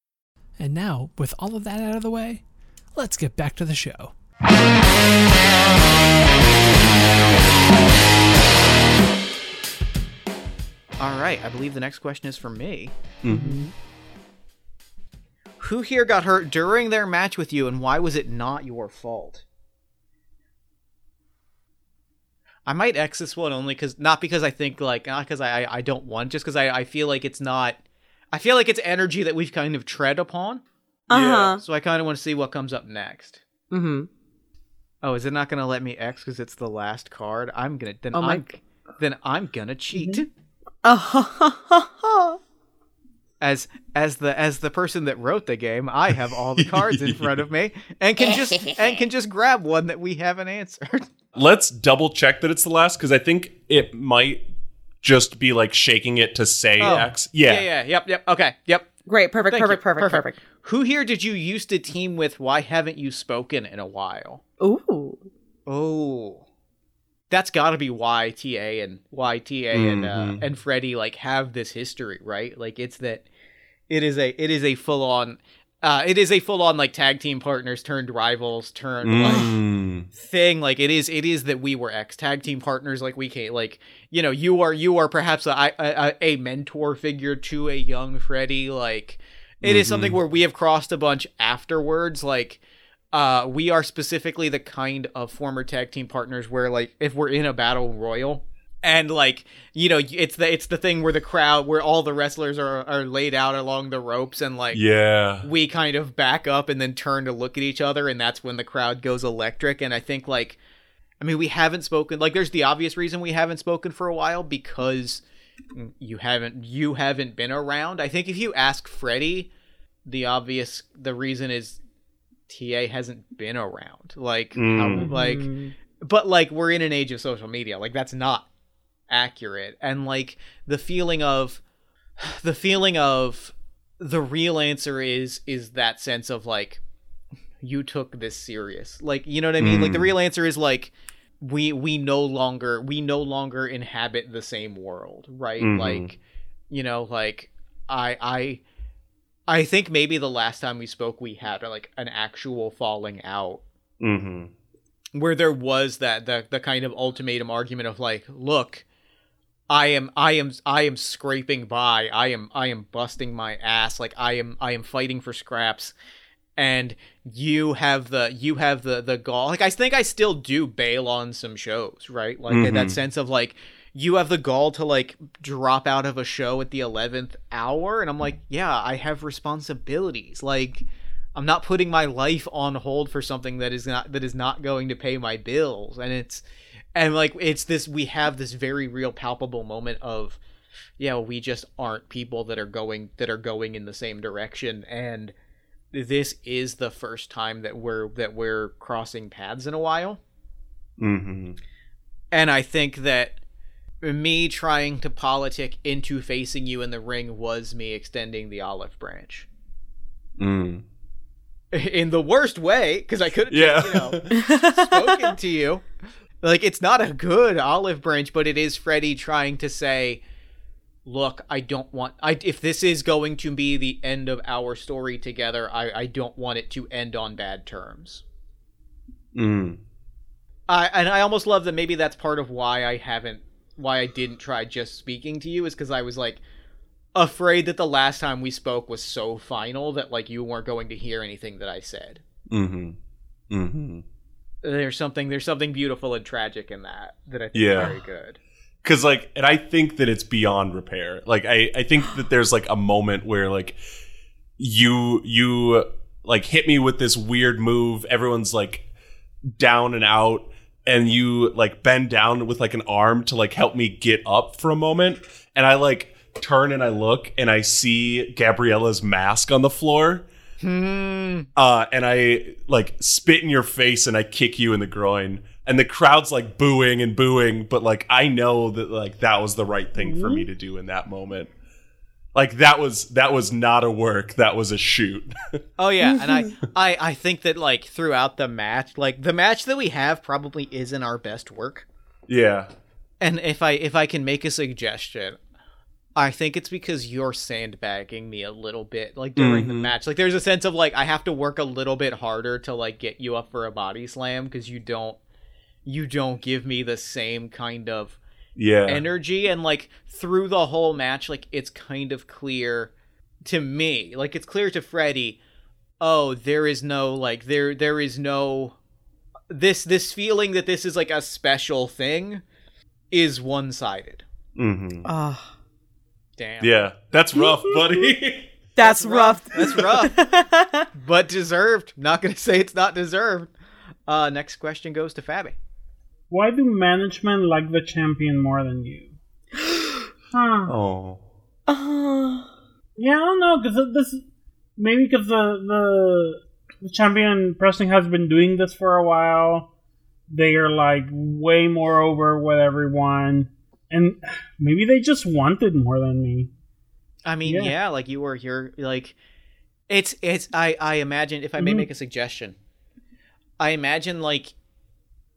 And now, with all of that out of the way, let's get back to the show. All right, I believe the next question is for me. Mm-hmm. Who here got hurt during their match with you, and why was it not your fault? I might X this one only because not because I think like not because I I don't want just because I I feel like it's not I feel like it's energy that we've kind of tread upon. Uh-huh. So I kind of want to see what comes up next. Mm-hmm. Oh, is it not going to let me X because it's the last card? I'm gonna then Oh my I'm then I'm gonna cheat. Oh, as as the as the person that wrote the game, I have all the cards in front of me and can just and can just grab one that we haven't answered. Let's double check that it's the last because I think it might just be like shaking it to say Oh. X. Yeah. yeah, yeah, yep, yep. Okay, yep. great, perfect, Thank perfect, you. perfect, perfect, Who here did you used to team with? Why haven't you spoken in a while? Ooh, Oh, that's got to be why TA and why TA and uh, Mhm. and Freddie like have this history, right? Like it's that it is a it is a full on. Uh, it is a full on like tag team partners turned rivals turned like Mm. thing. Like it is it is that we were ex tag team partners like we can't like you know you are you are perhaps a, a, a mentor figure to a young freddy. Like it is something where we have crossed a bunch afterwards. Like uh we are specifically the kind of former tag team partners where like if we're in a battle royal and like you know it's the it's the thing where the crowd where all the wrestlers are are laid out along the ropes and like Yeah. we kind of back up and then turn to look at each other and that's when the crowd goes electric and i think like i mean we haven't spoken like there's the obvious reason we haven't spoken for a while because you haven't you haven't been around i think if you ask freddie the obvious the reason is ta hasn't been around like how, Mm. like but like we're in an age of social media like that's not accurate. And like the feeling of the feeling of the real answer is is that sense of like you took this serious. Like you know what i mean? Like the Mm. real answer is like we we no longer we no longer inhabit the same world right? Mhm. like you know like i i i think maybe the last time we spoke we had like an actual falling out. Hmm where there was that the the kind of ultimatum argument of like look i am i am i am scraping by. I am i am busting my ass. Like i am i am fighting for scraps. And you have the you have the the gall like i think i still do bail on some shows right? Like in that mm-hmm. sense of like you have the gall to like drop out of a show at the 11th hour and i'm like yeah i have responsibilities. Like I'm not putting my life on hold for something that is not that is not going to pay my bills. And it's and like it's this we have this very real palpable moment of yeah, we just aren't people that are going that are going in the same direction and this is the first time that we're that we're crossing paths in a while. Mm-hmm. And I think that me trying to politic into facing you in the ring was me extending the olive branch. Mm. In the worst way, because I could have Yeah. you know, spoken to you. Like it's not a good olive branch, but it is Freddy trying to say, "Look, I don't want. I if this is going to be the end of our story together, I I don't want it to end on bad terms." Mm. I and I almost love that maybe that's part of why I haven't why I didn't try just speaking to you is because I was like afraid that the last time we spoke was so final that like you weren't going to hear anything that I said. Mm-hmm. Mm-hmm. There's something there's something beautiful and tragic in that that I think Yeah. is very good. Cause like, and I think that it's beyond repair. Like, I, I think that there's like a moment where like you, you like hit me with this weird move. Everyone's like down and out and you like bend down with like an arm to like help me get up for a moment. And I like turn and I look and I see Gabriella's mask on the floor. Hmm. Uh, and I like spit in your face and I kick you in the groin. And the crowd's like booing and booing, but like I know that like that was the right thing for me to do in that moment. Like that was that was not a work, that was a shoot. Oh yeah, and I, I I think that like throughout the match, like the match that we have probably isn't our best work. yeah. And if I if I can make a suggestion, I think it's because you're sandbagging me a little bit like during the Mhm. match. Like there's a sense of like I have to work a little bit harder to like get you up for a body slam because you don't you don't give me the same kind of Yeah. energy and like through the whole match like it's kind of clear to me like it's clear to Freddy oh there is no like there there is no this this feeling that this is like a special thing is one-sided Mm-hmm. Ah, damn Yeah. That's rough, buddy. that's rough. that's rough but deserved not gonna say it's not deserved uh next question goes to Fabby Why do management like the champion more than you? Huh. oh. Uh, Yeah, I don't know because this maybe because the, the the champion Preston has been doing this for a while. They are like way more over with everyone, and maybe they just wanted more than me. I mean, Yeah. yeah. like you were here, like it's it's. I I imagine if I may Mhm. make a suggestion, I imagine like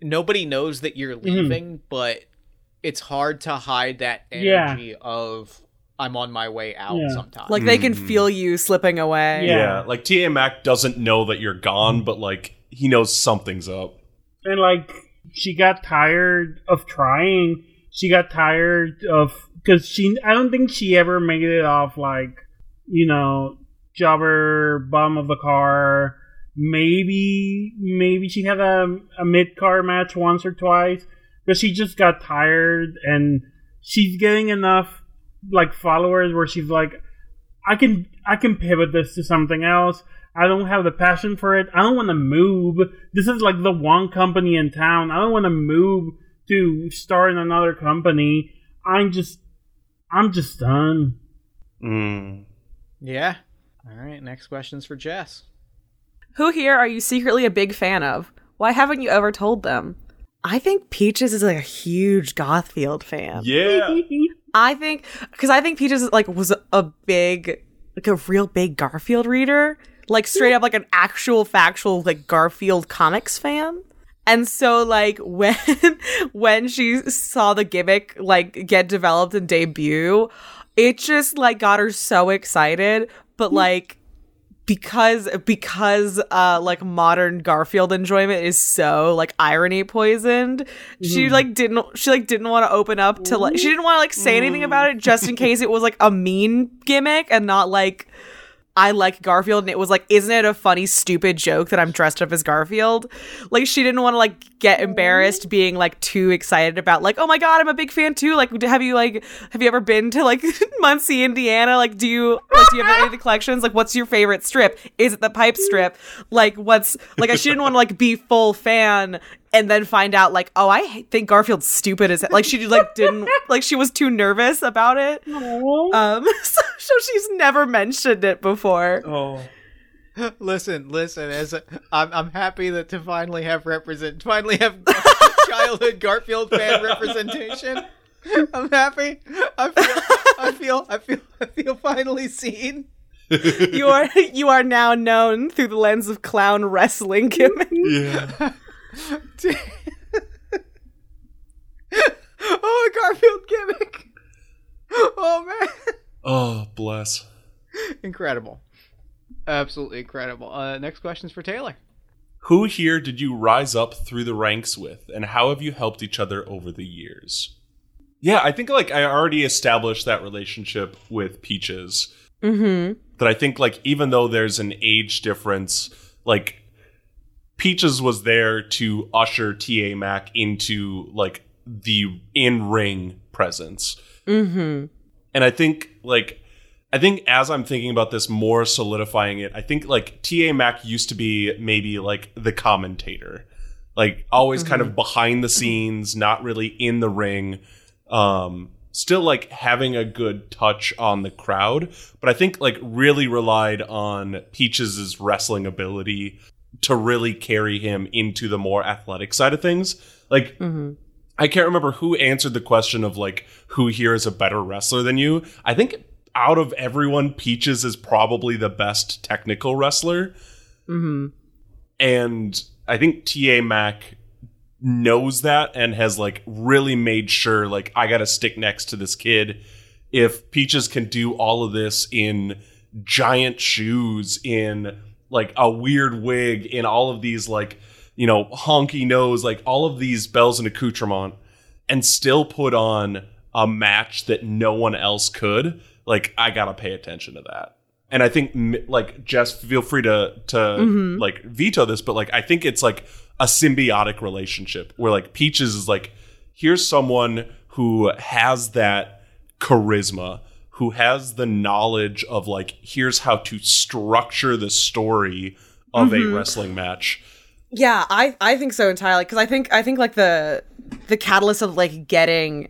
nobody knows that you're Mhm. leaving, but it's hard to hide that Yeah. energy of I'm on my way out. Yeah. Sometimes, like they can Mhm. feel you slipping away. Yeah. Yeah. Like TA Mac doesn't know that you're gone, but like he knows something's up. And like she got tired of trying. She got tired of because she. I don't think she ever made it off like you know jobber bum of the car. Maybe maybe she had a, a mid car match once or twice, but she just got tired and she's getting enough like followers where she's like, I can I can pivot this to something else. I don't have the passion for it. I don't want to move. This is like the one company in town. I don't want to move to start in another company. I'm just I'm just done. Mm. yeah. All right, next question's for Jess. Who here are you secretly a big fan of? Why haven't you ever told them? I think Peaches is like a huge Gothfield fan. Yeah. I think because I think Peaches like was a big, like a real big Garfield reader, like straight up like an actual factual like Garfield comics fan. And so like when when she saw the gimmick like get developed and debut, it just like got her so excited. But hmm. like because because uh like modern Garfield enjoyment is so like irony poisoned, she hmm. like didn't she like didn't want to open up to like she didn't want to like say anything about it just in hmm. case it was like a mean gimmick and not like I like Garfield, and it was like, isn't it a funny, stupid joke that I'm dressed up as Garfield? Like, she didn't want to like get embarrassed being like too excited about like, oh my god, I'm a big fan too. Like, have you like, have you ever been to like Muncie, Indiana? Like, do you like, do you have any of the collections? Like, what's your favorite strip? Is it the pipe strip? Like, what's like? She didn't want to like be full fan and then find out like, oh, I think Garfield's stupid as like she like didn't like she was too nervous about it. Um, so, so she's never mentioned it before. Oh. listen, listen. As a, I'm, I'm happy that to finally have represent, finally have childhood Garfield fan representation. I'm happy. I feel, I feel, I feel, I feel finally seen. you are you are now known through the lens of clown wrestling gimmick. Yeah. oh, Garfield gimmick. Oh man. Oh, bless. Incredible. Absolutely incredible. Uh, next question's for Taylor. Who here did you rise up through the ranks with, and how have you helped each other over the years? Yeah, I think like I already established that relationship with Peaches. Mm-hmm. That I think like even though there's an age difference, like Peaches was there to usher TA Mac into like the in ring presence. Mm-hmm. And I think like I think as I'm thinking about this more solidifying it, I think like TA Mac used to be maybe like the commentator. Like always kind of behind the scenes, not really in the ring. Um still like having a good touch on the crowd, but I think like really relied on Peaches' wrestling ability to really carry him into the more athletic side of things. Like I can't remember who answered the question of like who here is a better wrestler than you. I think out of everyone, Peaches is probably the best technical wrestler. Mm-hmm. And I think TA Mac knows that and has like really made sure like I got to stick next to this kid. If Peaches can do all of this in giant shoes, in like a weird wig, in all of these like you know honky nose, like all of these bells and accoutrement, and still put on a match that no one else could, like I gotta pay attention to that. And I think like Jess, feel free to to Mhm. like veto this, but like I think it's like a symbiotic relationship where like Peaches is like, here's someone who has that charisma, who has the knowledge of like, here's how to structure the story of a Mhm. wrestling match. Yeah, I I think so entirely because I think I think like the the catalyst of like getting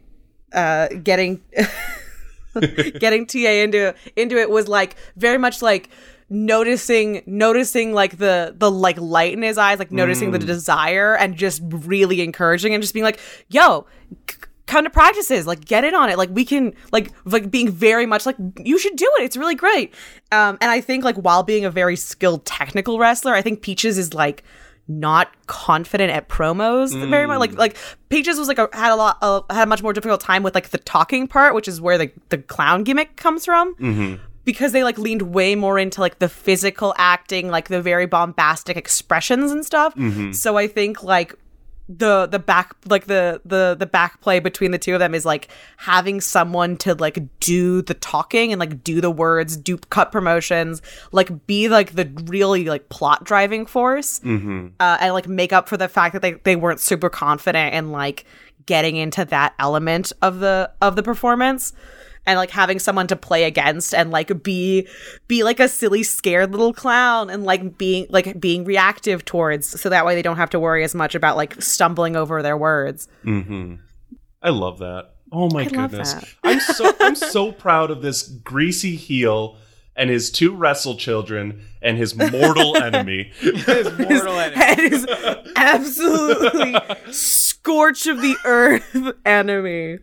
uh getting getting TA into into it was like very much like noticing noticing like the the like light in his eyes like noticing the Mm. desire and just really encouraging and just being like yo c- come to practices like get in on it like we can like like being very much like you should do it it's really great um and i think like while being a very skilled technical wrestler i think peaches is like not confident at promos very much like Mm. like Peaches was like a, had a lot uh, had a much more difficult time with like the talking part which is where the the clown gimmick comes from Mm-hmm. because they like leaned way more into like the physical acting, like the very bombastic expressions and stuff. Mhm. So I think like the the back like the the the back play between the two of them is like having someone to like do the talking and like do the words, do cut promotions, like be like the really like plot driving force Mm-hmm. uh, and like make up for the fact that they, they weren't super confident in like getting into that element of the of the performance and like having someone to play against and like be be like a silly scared little clown and like being like being reactive towards so that way they don't have to worry as much about like stumbling over their words Mm-hmm. I love that. Oh my I goodness. I'm so I'm so proud of this greasy heel and his two wrestle children and his mortal enemy. his mortal enemy. and his absolutely scorch of the earth enemy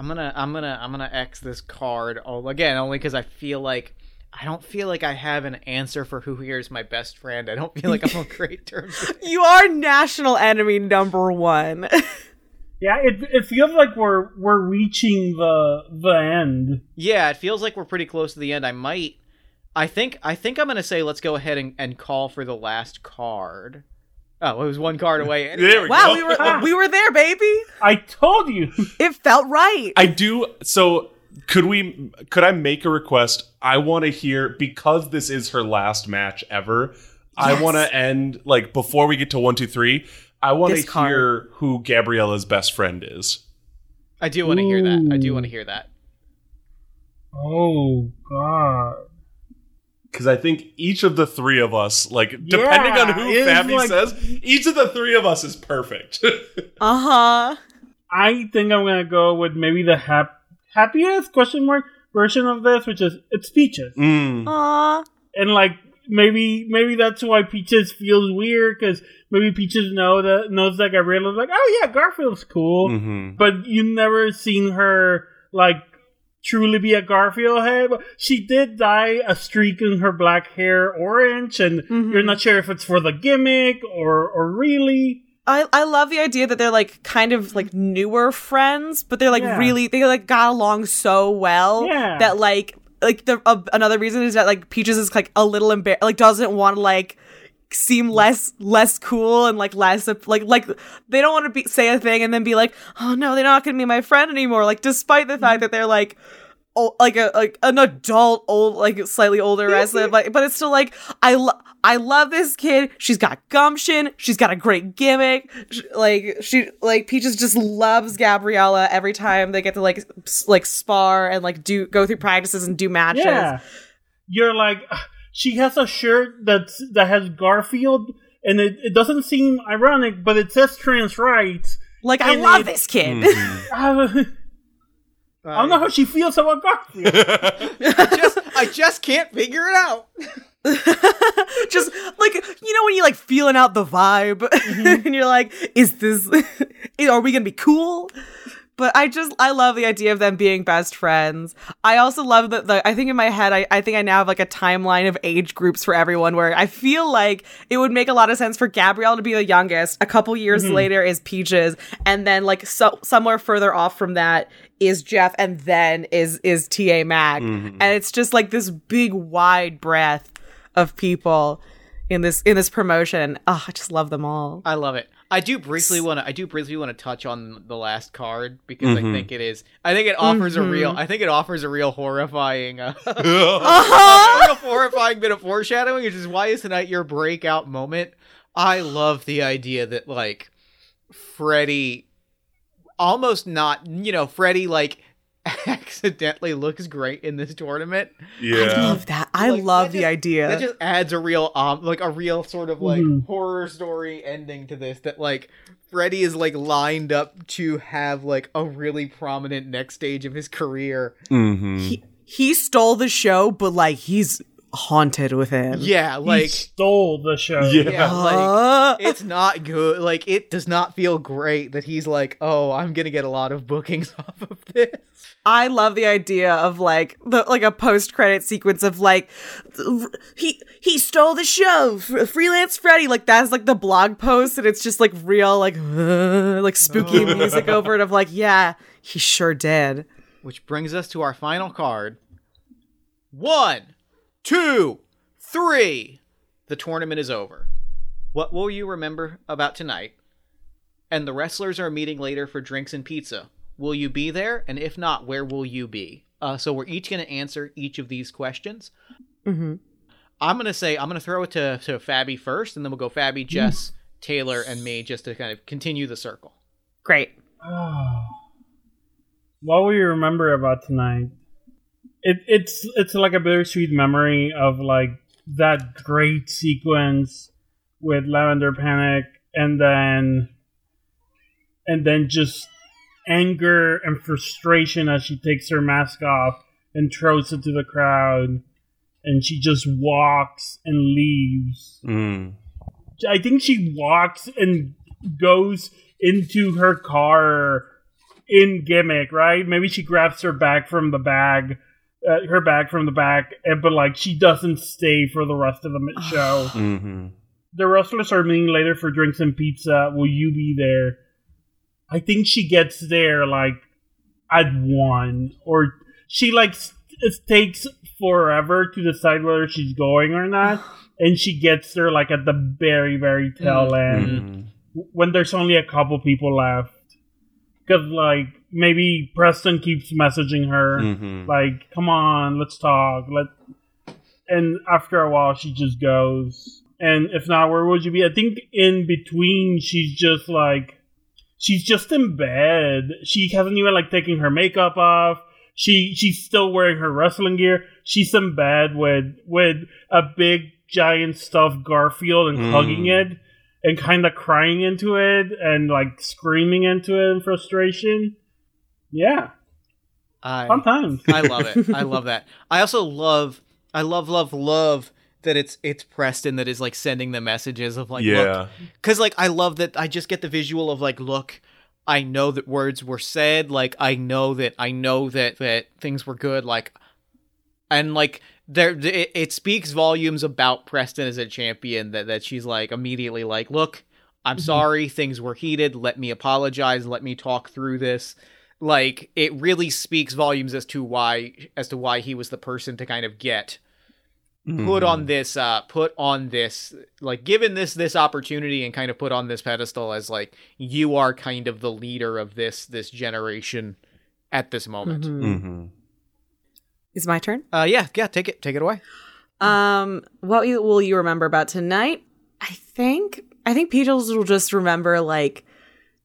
I'm gonna I'm gonna I'm gonna X this card all again only because I feel like I don't feel like I have an answer for who here is my best friend. I don't feel like I'm on great terms. with you are national enemy number one Yeah, it it feels like we're we're reaching the the end. Yeah, it feels like we're pretty close to the end. I might I think I think I'm gonna say let's go ahead and, and call for the last card. Oh, it was one card away. There we wow go. we were we were there baby I told you it felt right I do so Could we? Could I make a request? I want to hear because this is her last match ever. I want to end like before we get to one, two, three. I want to hear who Gabriella's best friend is. I do want to hear that. I do want to hear that. Oh God. Because I think each of the three of us, like depending on who it's Fabby like- says, each of the three of us is perfect. Uh huh. I think I'm gonna go with maybe the hap- happiest question mark version of this, which is it's Peaches, Mm. Aw. and like maybe maybe that's why Peaches feels weird because maybe Peaches know that knows that Gabriella's like, oh yeah, Garfield's cool, Mhm. but you never seen her like truly be a Garfield head. But She did dye a streak in her black hair orange, and you're not sure if it's for the gimmick or or really. I, I love the idea that they're like kind of like newer friends, but they're like Yeah. really they like got along so well Yeah. that like like the uh, another reason is that like Peaches is like a little embarrassed like doesn't want to like seem less less cool and like less like like they don't want to be say a thing and then be like oh no they're not gonna be my friend anymore. Like despite the fact mm-hmm. that they're like oh, like a like an adult old like slightly older mm-hmm. wrestler but but it's still like I lo- I love this kid. She's got gumption. She's got a great gimmick. Sh- like she like Peaches just loves Gabriella every time they get to like like spar and like do go through practices and do matches. Yeah. You're like she has a shirt that's that has Garfield and it, it doesn't seem ironic, but it says trans rights. like I love it- this kid I, mm-hmm. I don't know how she feels about Garfield. I just I just can't figure it out. just like you know when you like feeling out the vibe mm-hmm. and you're like is this are we gonna be cool but i just i love the idea of them being best friends i also love that the i think in my head I, I think i now have like a timeline of age groups for everyone where i feel like it would make a lot of sense for gabrielle to be the youngest a couple years mm-hmm. later is peaches and then like so somewhere further off from that is jeff and then is is ta mac mm-hmm. and it's just like this big wide breadth of people in this in this promotion. Oh, I just love them all. I love it. I do briefly want to. I do briefly want to touch on the last card because I think it is. I think it offers a real. I think it offers a real horrifying. Uh, a real horrifying bit of foreshadowing, which is why is tonight your breakout moment. I love the idea that like Freddy, almost not. You know, Freddy like accidentally looks great in this tournament. Yeah, I love that. I Like, love that the just- idea. That just adds a real um like a real sort of like Mhm. horror story ending to this that like Freddy is like lined up to have like a really prominent next stage of his career. Mm-hmm. he, he stole the show, but like he's haunted with him. Yeah, he like stole the show. Yeah. yeah, like it's not good. Like it does not feel great that he's like, "Oh, I'm going to get a lot of bookings off of this." I love the idea of like the like a post credit sequence of like he he stole the show, freelance Freddy. Like that's like the blog post, and it's just like real like like spooky music over it of like yeah, he sure did. Which brings us to our final card. One, two, three. The tournament is over. What will you remember about tonight? And the wrestlers are meeting later for drinks and pizza. Will you be there? And if not, where will you be? Uh, so we're each going to answer each of these questions. Mm-hmm. I'm going to say, I'm going to throw it to, to Fabby first, and then we'll go Fabby, Jess, Taylor, and me just to kind of continue the circle. Great. Oh. What will you remember about tonight? It, it's it's like a bittersweet memory of like that great sequence with Lavender Panic, and then and then just anger and frustration as she takes her mask off and throws it to the crowd, and she just walks and leaves. Mm. I think she walks and goes into her car in gimmick, right? Maybe she grabs her bag from the bag, uh, her back from the back, and, but like she doesn't stay for the rest of the show. Mm-hmm. the wrestlers are meeting later for drinks and pizza. Will you be there? I think she gets there like at one, or she like s- it takes forever to decide whether she's going or not, and she gets there like at the very very tail end Mm-hmm. when there's only a couple people left. Because like maybe Preston keeps messaging her, Mhm. like, "Come on, let's talk." Let, and after a while, she just goes. And if not, where would you be? I think in between, she's just like, she's just in bed. She hasn't even like taken her makeup off. She she's still wearing her wrestling gear. She's in bed with with a big giant stuffed Garfield and Mm. hugging it and kind of crying into it and like screaming into it in frustration. Yeah, I, fun times. I love it. I love that. I also love, I love, love, love that it's it's Preston that is like sending the messages of like, Yeah. because like I love that I just get the visual of like, look, I know that words were said, like I know that I know that that things were good, like, and like there it, it speaks volumes about Preston as a champion that that she's like immediately like, look, I'm mm-hmm. sorry, things were heated. Let me apologize. Let me talk through this like it really speaks volumes as to why as to why he was the person to kind of get put on this uh put on this like given this this opportunity and kind of put on this pedestal as like you are kind of the leader of this this generation at this moment Mm-hmm. Is my turn? uh yeah yeah take it take it away Um, what will you remember about tonight? I think I think Peaches will just remember like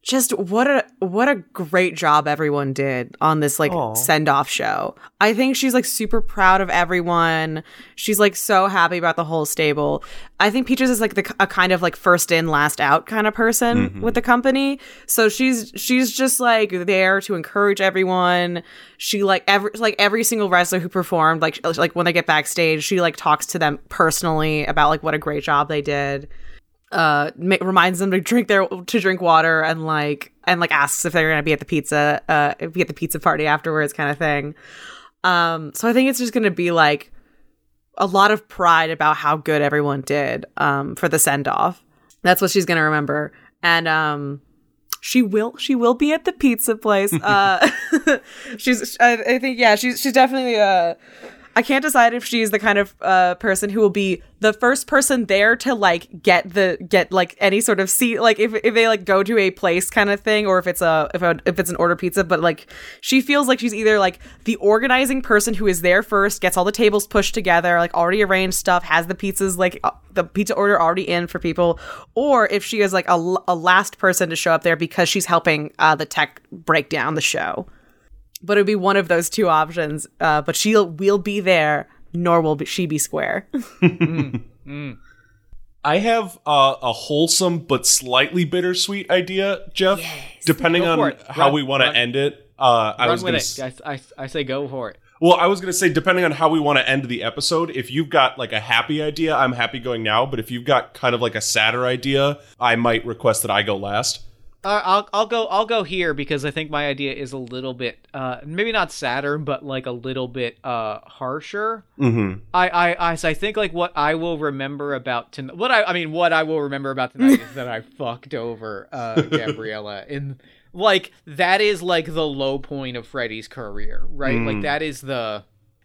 just what a what a great job everyone did on this like send off show. I think she's like super proud of everyone. She's like so happy about the whole stable. I think Peaches is like the a kind of like first in last out kind of person Mhm. with the company. So she's she's just like there to encourage everyone. She like every like every single wrestler who performed like like when they get backstage, she like talks to them personally about like what a great job they did. Uh, ma- reminds them to drink their to drink water and like and like asks if they're gonna be at the pizza uh be at the pizza party afterwards kind of thing. Um, so I think it's just gonna be like a lot of pride about how good everyone did um for the send off. That's what she's gonna remember. And um she will she will be at the pizza place. Uh she's I, I think yeah, she's she's definitely uh I can't decide if she's the kind of uh person who will be the first person there to like get the get like any sort of seat like if if they like go to a place kind of thing or if it's a if a, if it's an order pizza but like she feels like she's either like the organizing person who is there first gets all the tables pushed together like already arranged stuff has the pizzas like uh, the pizza order already in for people or if she is like a last person to show up there because she's helping uh the tech break down the show but it'd be one of those two options. Uh, but she'll will be there, nor will be, she be square. I have uh, a wholesome but slightly bittersweet idea, Jeff. Depending Go on it. how Run- we want to end it, uh, I was gonna. I, I, I say go for it Well, I was going to say, depending on how we want to end the episode, if you've got like a happy idea, I'm happy going now. But if you've got kind of like a sadder idea, I might request that I go last. Uh, I'll I'll go I'll go here because I think my idea is a little bit uh maybe not sadder but like a little bit uh harsher. Mm-hmm. I I I, so I think like what I will remember about tonight. What I I mean what I will remember about tonight is that I fucked over uh Gabriella in like that is like the low point of Freddy's career, right? Mm. Like that is the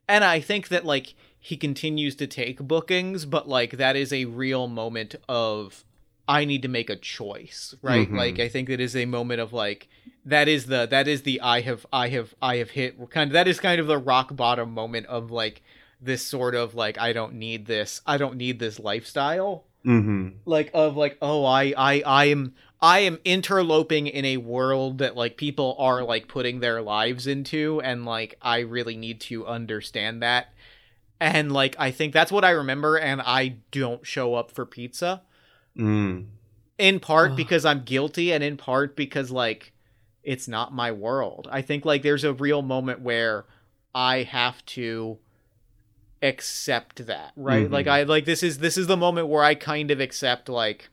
and I think that like he continues to take bookings, but like that is a real moment of I need to make a choice, right? Mhm. Like I think it is a moment of like that is the that is the I have I have I have hit kind of that is kind of the rock bottom moment of like this sort of like I don't need this I don't need this lifestyle Mm-hmm. like of like oh I I I am I am interloping in a world that like people are like putting their lives into and like I really need to understand that and like I think that's what I remember and I don't show up for pizza Mm. in part because I'm guilty and in part because like it's not my world. I think like there's a real moment where I have to accept that, right? Mhm. Like I like this is this is the moment where I kind of accept like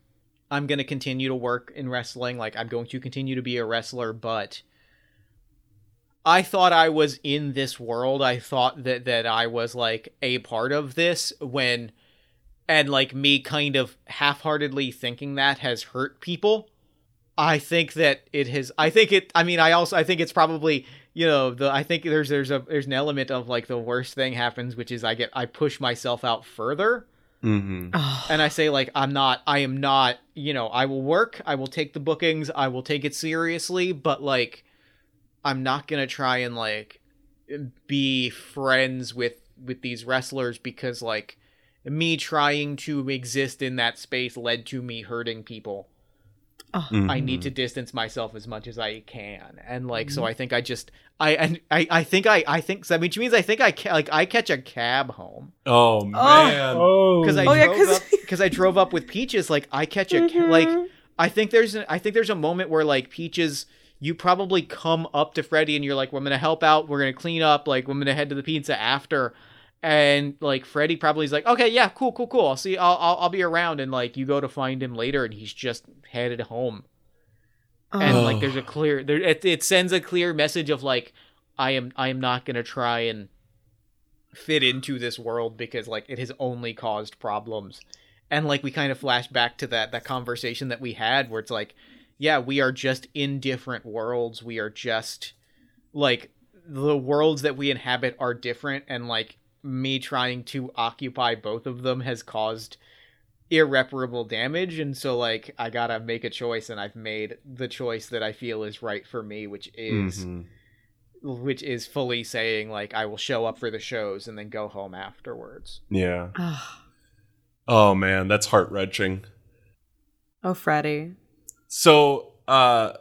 I'm going to continue to work in wrestling, like I'm going to continue to be a wrestler, but I thought I was in this world. I thought that that I was like a part of this when and like me kind of half-heartedly thinking that has hurt people. I think that it has I think it I mean I also I think it's probably you know the I think there's there's a there's an element of like the worst thing happens which is I get I push myself out further Mm-hmm. and I say like I'm not I am not you know I will work I will take the bookings I will take it seriously but like I'm not gonna try and like be friends with with these wrestlers because like me trying to exist in that space led to me hurting people. Ah. Mm-hmm. I need to distance myself as much as I can, and like so, mm-hmm. I think I just I and I I think I I think so, which means I think I ca- like I catch a cab home Oh, oh. man. Oh, because I Oh, yeah, drove 'cause- because I drove up with Peaches. Like I catch a Mm-hmm. like I think there's an, I think there's a moment where like Peaches, you probably come up to Freddy and you're like, "We're gonna help out. We're gonna clean up. Like I'm gonna head to the pizza after." And like Freddy probably is like, "Okay, yeah, cool, cool, cool. I'll see. I'll I'll, I'll be around." And like you go to find him later, and he's just headed home. And like there's a clear there it, it sends a clear message of like I am I am not gonna try and fit into this world because like it has only caused problems and like we kind of flash back to that that conversation that we had where it's like yeah we are just in different worlds we are just like the worlds that we inhabit are different and like me trying to occupy both of them has caused irreparable damage and so like i gotta make a choice and i've made the choice that i feel is right for me which is Mhm. which is fully saying like i will show up for the shows and then go home afterwards Yeah. Oh man, that's heart wrenching. oh, Freddy. So, uh,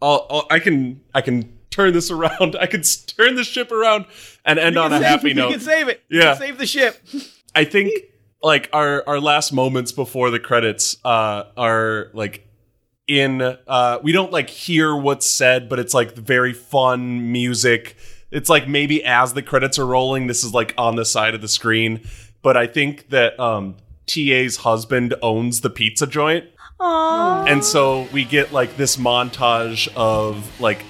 I'll, I'll, I can I can turn this around. I could turn the ship around and end on a happy you note. can save it you Yeah. can save the ship I think like our our last moments before the credits uh are like in uh we don't like hear what's said but it's like very fun music it's like maybe as the credits are rolling this is like on the side of the screen but i think that um ta's husband owns the pizza joint and so we get like this montage of like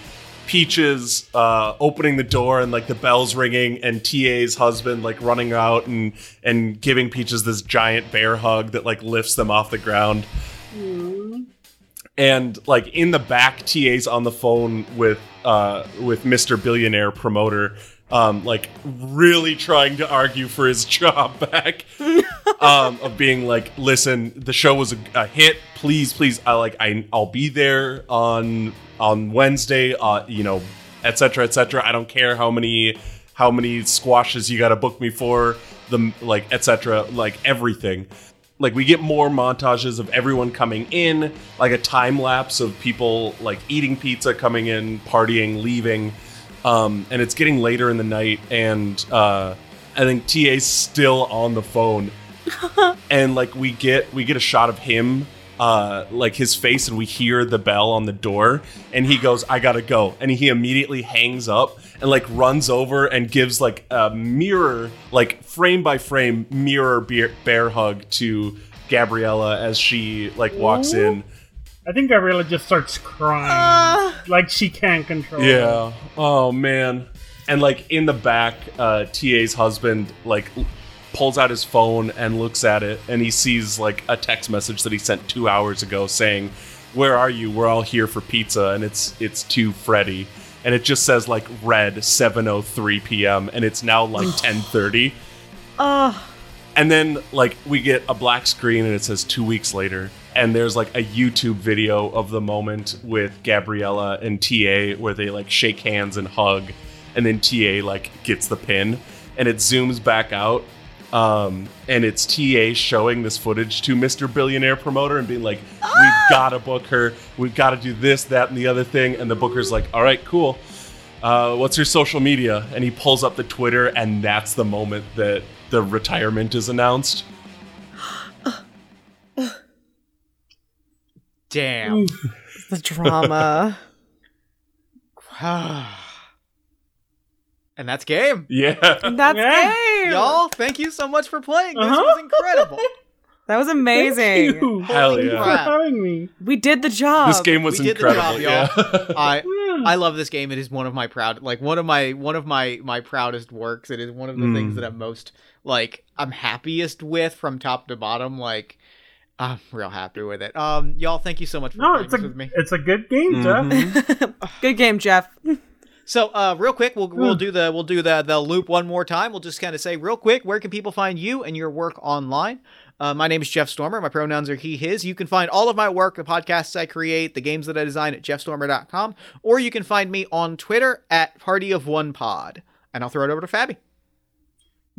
Peaches uh, opening the door and like the bells ringing, and TA's husband like running out and and giving Peaches this giant bear hug that like lifts them off the ground. And like in the back, TA's on the phone with uh, with Mr. Billionaire promoter, um, like really trying to argue for his job back. um, of being like, listen, the show was a, a hit. Please, please, I like, I, I'll be there on on Wednesday. Uh, you know, etc. etc. I don't care how many how many squashes you got to book me for. The like, etc. Like everything. Like we get more montages of everyone coming in, like a time lapse of people like eating pizza, coming in, partying, leaving. Um, and it's getting later in the night, and uh, I think TA's still on the phone. And like we get we get a shot of him uh like his face and we hear the bell on the door and he goes i gotta go. And he immediately hangs up and like runs over and gives like a mirror like frame by frame mirror bear, bear hug to gabriella as she like walks in I think Gabriella just starts crying, like she can't control. it. Yeah. Oh man. And like in the back, uh, TA's husband like l- pulls out his phone and looks at it, and he sees like a text message that he sent two hours ago saying, "Where are you? We're all here for pizza." And it's it's to Freddy, and it just says like red 7:03 p.m. and it's now like 10:30. And then like we get a black screen and it says two weeks later, and there's like a YouTube video of the moment with Gabriella and TA where they like shake hands and hug, and then TA like gets the pin, and it zooms back out. Um, and it's TA showing this footage to Mr. Billionaire Promoter and being like, "We've got to book her. We've got to do this, that, and the other thing." And the booker's like, "All right, cool. Uh, what's your social media?" And he pulls up the Twitter, and that's the moment that the retirement is announced. Damn The drama. and that's game Yeah. And That's Yeah. game. y'all thank you so much for playing this Uh-huh. was incredible That was Thank amazing. you. Hell Thank you yeah. for having me. We did the job. This game was we did incredible. the job, y'all. yeah. I I love this game. It is one of my proud, like one of my one of my my proudest works. It is one of the Mm. things that I'm most like I'm happiest with from top to bottom. Like I'm real happy with it. Um, y'all, thank you so much for No, playing it's a this with me. it's a good game, Jeff. Mhm. Good game, Jeff. So, uh, real quick, we'll we'll do the we'll do the the loop one more time. We'll just kind of say real quick, where can people find you and your work online? Uh, my name is Jeff Stormer. My pronouns are he, his. You can find all of my work, the podcasts I create, the games that I design at jeffstormer.com, or you can find me on Twitter at Party of One Pod. And I'll throw it over to Fabby.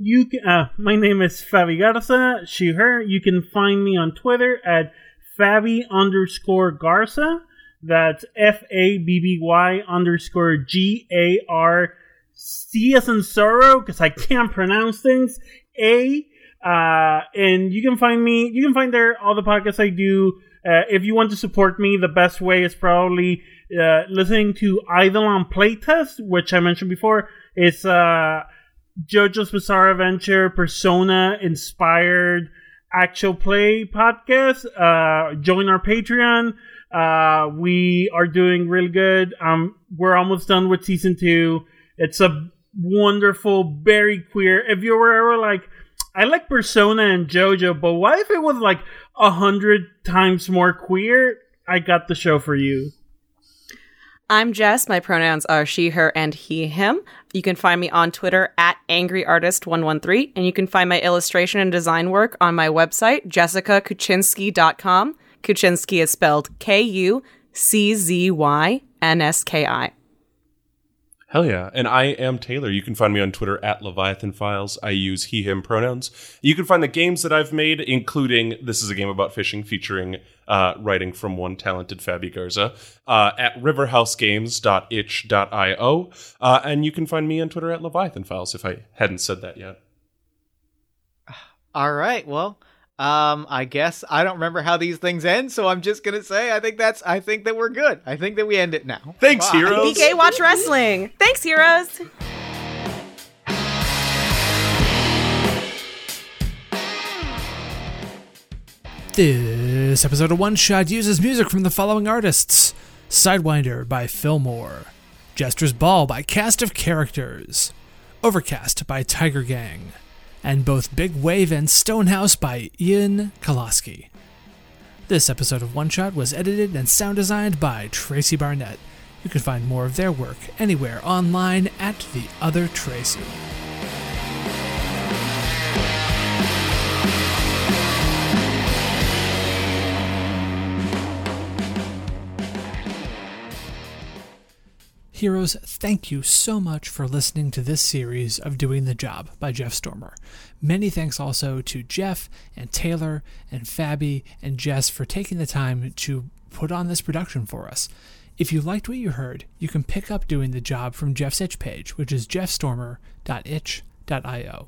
You can, uh, my name is Fabby Garza, she, her. You can find me on Twitter at Fabby underscore Garza. That's F A B B Y underscore G A R C as in sorrow, because I can't pronounce things. A. Uh, and you can find me, you can find there all the podcasts I do. Uh, if you want to support me, the best way is probably uh, listening to Eidolon Playtest, which I mentioned before. It's uh, JoJo's Bizarre Adventure, Persona inspired actual play podcast. Uh, join our Patreon. Uh, we are doing really good. Um, we're almost done with season two. It's a wonderful, very queer. If you were ever like, I like Persona and JoJo, but what if it was like a hundred times more queer? I got the show for you. I'm Jess. My pronouns are she, her, and he, him. You can find me on Twitter at angryartist113, and you can find my illustration and design work on my website, jessicakuczynski.com. Kuczynski is spelled K U C Z Y N S K I. Hell yeah. And I am Taylor. You can find me on Twitter at Leviathan Files. I use he, him pronouns. You can find the games that I've made, including this is a game about fishing featuring uh, writing from one talented Fabby Garza uh, at riverhousegames.itch.io. Uh, and you can find me on Twitter at Leviathan Files if I hadn't said that yet. All right. Well, um, I guess I don't remember how these things end, so I'm just gonna say I think that's I think that we're good. I think that we end it now. Thanks, Bye. heroes. BK Watch Wrestling. Thanks, heroes. This episode of One Shot uses music from the following artists Sidewinder by Fillmore, Jester's Ball by Cast of Characters, Overcast by Tiger Gang, and both Big Wave and Stonehouse by Ian Koloski. This episode of One Shot was edited and sound designed by Tracy Barnett. You can find more of their work anywhere online at The Other Tracy. Heroes, thank you so much for listening to this series of Doing the Job by Jeff Stormer. Many thanks also to Jeff and Taylor and Fabby and Jess for taking the time to put on this production for us. If you liked what you heard, you can pick up Doing the Job from Jeff's itch page, which is jeffstormer.itch.io.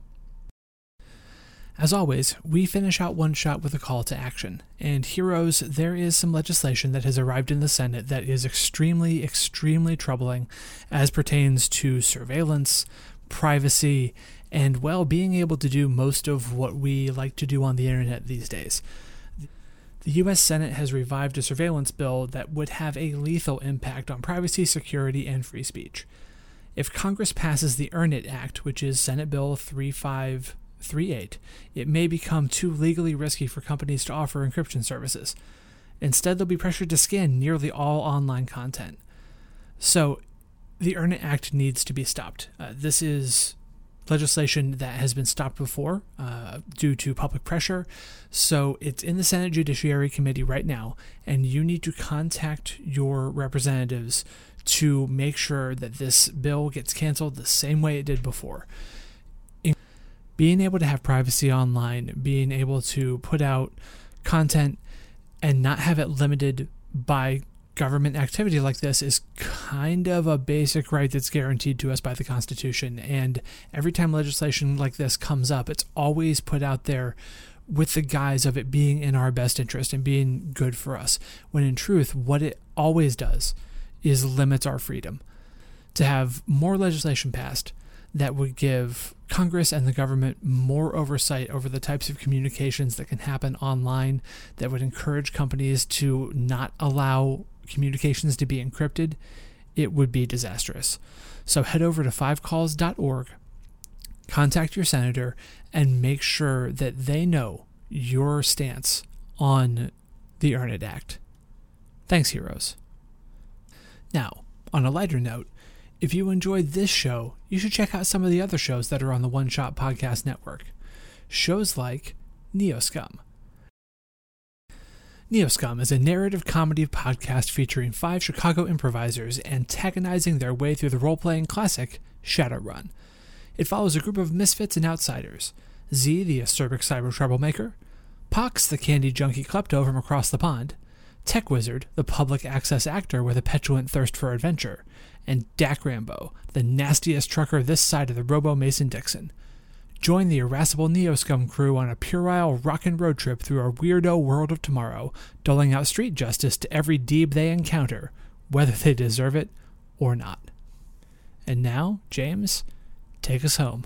As always, we finish out one shot with a call to action. And heroes, there is some legislation that has arrived in the Senate that is extremely, extremely troubling as pertains to surveillance, privacy, and, well, being able to do most of what we like to do on the internet these days. The U.S. Senate has revived a surveillance bill that would have a lethal impact on privacy, security, and free speech. If Congress passes the Earn It Act, which is Senate Bill 35 3.8, it may become too legally risky for companies to offer encryption services. Instead, they'll be pressured to scan nearly all online content. So, the Earn It Act needs to be stopped. Uh, this is legislation that has been stopped before uh, due to public pressure. So, it's in the Senate Judiciary Committee right now, and you need to contact your representatives to make sure that this bill gets canceled the same way it did before being able to have privacy online, being able to put out content and not have it limited by government activity like this is kind of a basic right that's guaranteed to us by the Constitution. And every time legislation like this comes up, it's always put out there with the guise of it being in our best interest and being good for us. When in truth, what it always does is limits our freedom. To have more legislation passed that would give Congress and the government more oversight over the types of communications that can happen online, that would encourage companies to not allow communications to be encrypted, it would be disastrous. So head over to fivecalls.org, contact your senator, and make sure that they know your stance on the Earn It Act. Thanks, heroes. Now, on a lighter note, If you enjoyed this show, you should check out some of the other shows that are on the One Shot Podcast Network. Shows like Neoscum. Neoscum is a narrative comedy podcast featuring five Chicago improvisers antagonizing their way through the role playing classic Shadowrun. It follows a group of misfits and outsiders Z, the acerbic cyber troublemaker, Pox, the candy junkie klepto from across the pond, Tech Wizard, the public access actor with a petulant thirst for adventure, and Dak Rambo, the nastiest trucker this side of the Robo Mason Dixon. Join the irascible Neoscum crew on a puerile rockin' road trip through a weirdo world of tomorrow, doling out street justice to every deeb they encounter, whether they deserve it or not. And now, James, take us home.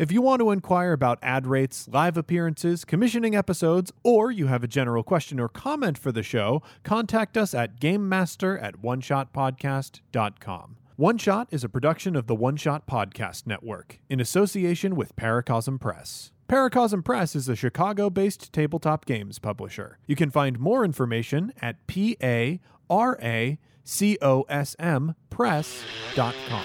If you want to inquire about ad rates, live appearances, commissioning episodes, or you have a general question or comment for the show, contact us at GameMaster at OneShotPodcast.com. One Shot is a production of the One Shot Podcast Network in association with Paracosm Press. Paracosm Press is a Chicago based tabletop games publisher. You can find more information at p a r a c o s m press.com.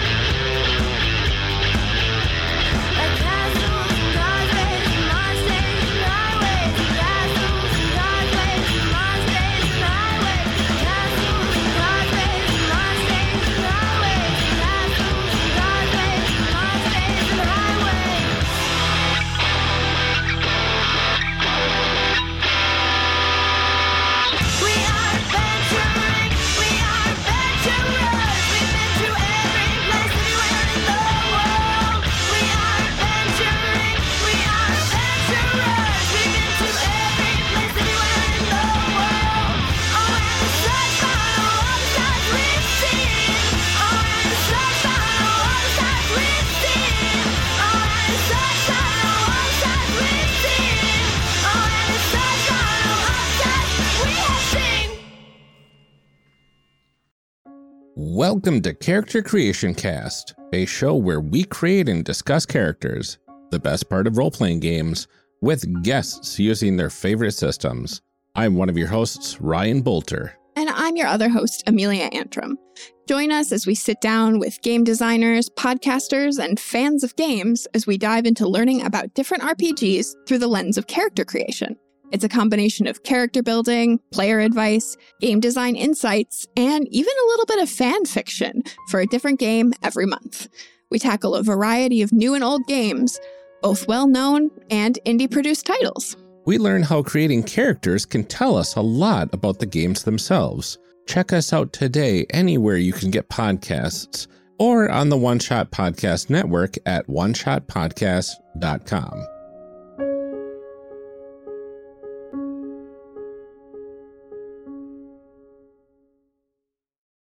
Welcome to Character Creation Cast, a show where we create and discuss characters, the best part of role playing games, with guests using their favorite systems. I'm one of your hosts, Ryan Boelter. And I'm your other host, Amelia Antrim. Join us as we sit down with game designers, podcasters, and fans of games as we dive into learning about different RPGs through the lens of character creation. It's a combination of character building, player advice, game design insights, and even a little bit of fan fiction for a different game every month. We tackle a variety of new and old games, both well known and indie produced titles. We learn how creating characters can tell us a lot about the games themselves. Check us out today anywhere you can get podcasts or on the One Shot Podcast Network at oneshotpodcast.com.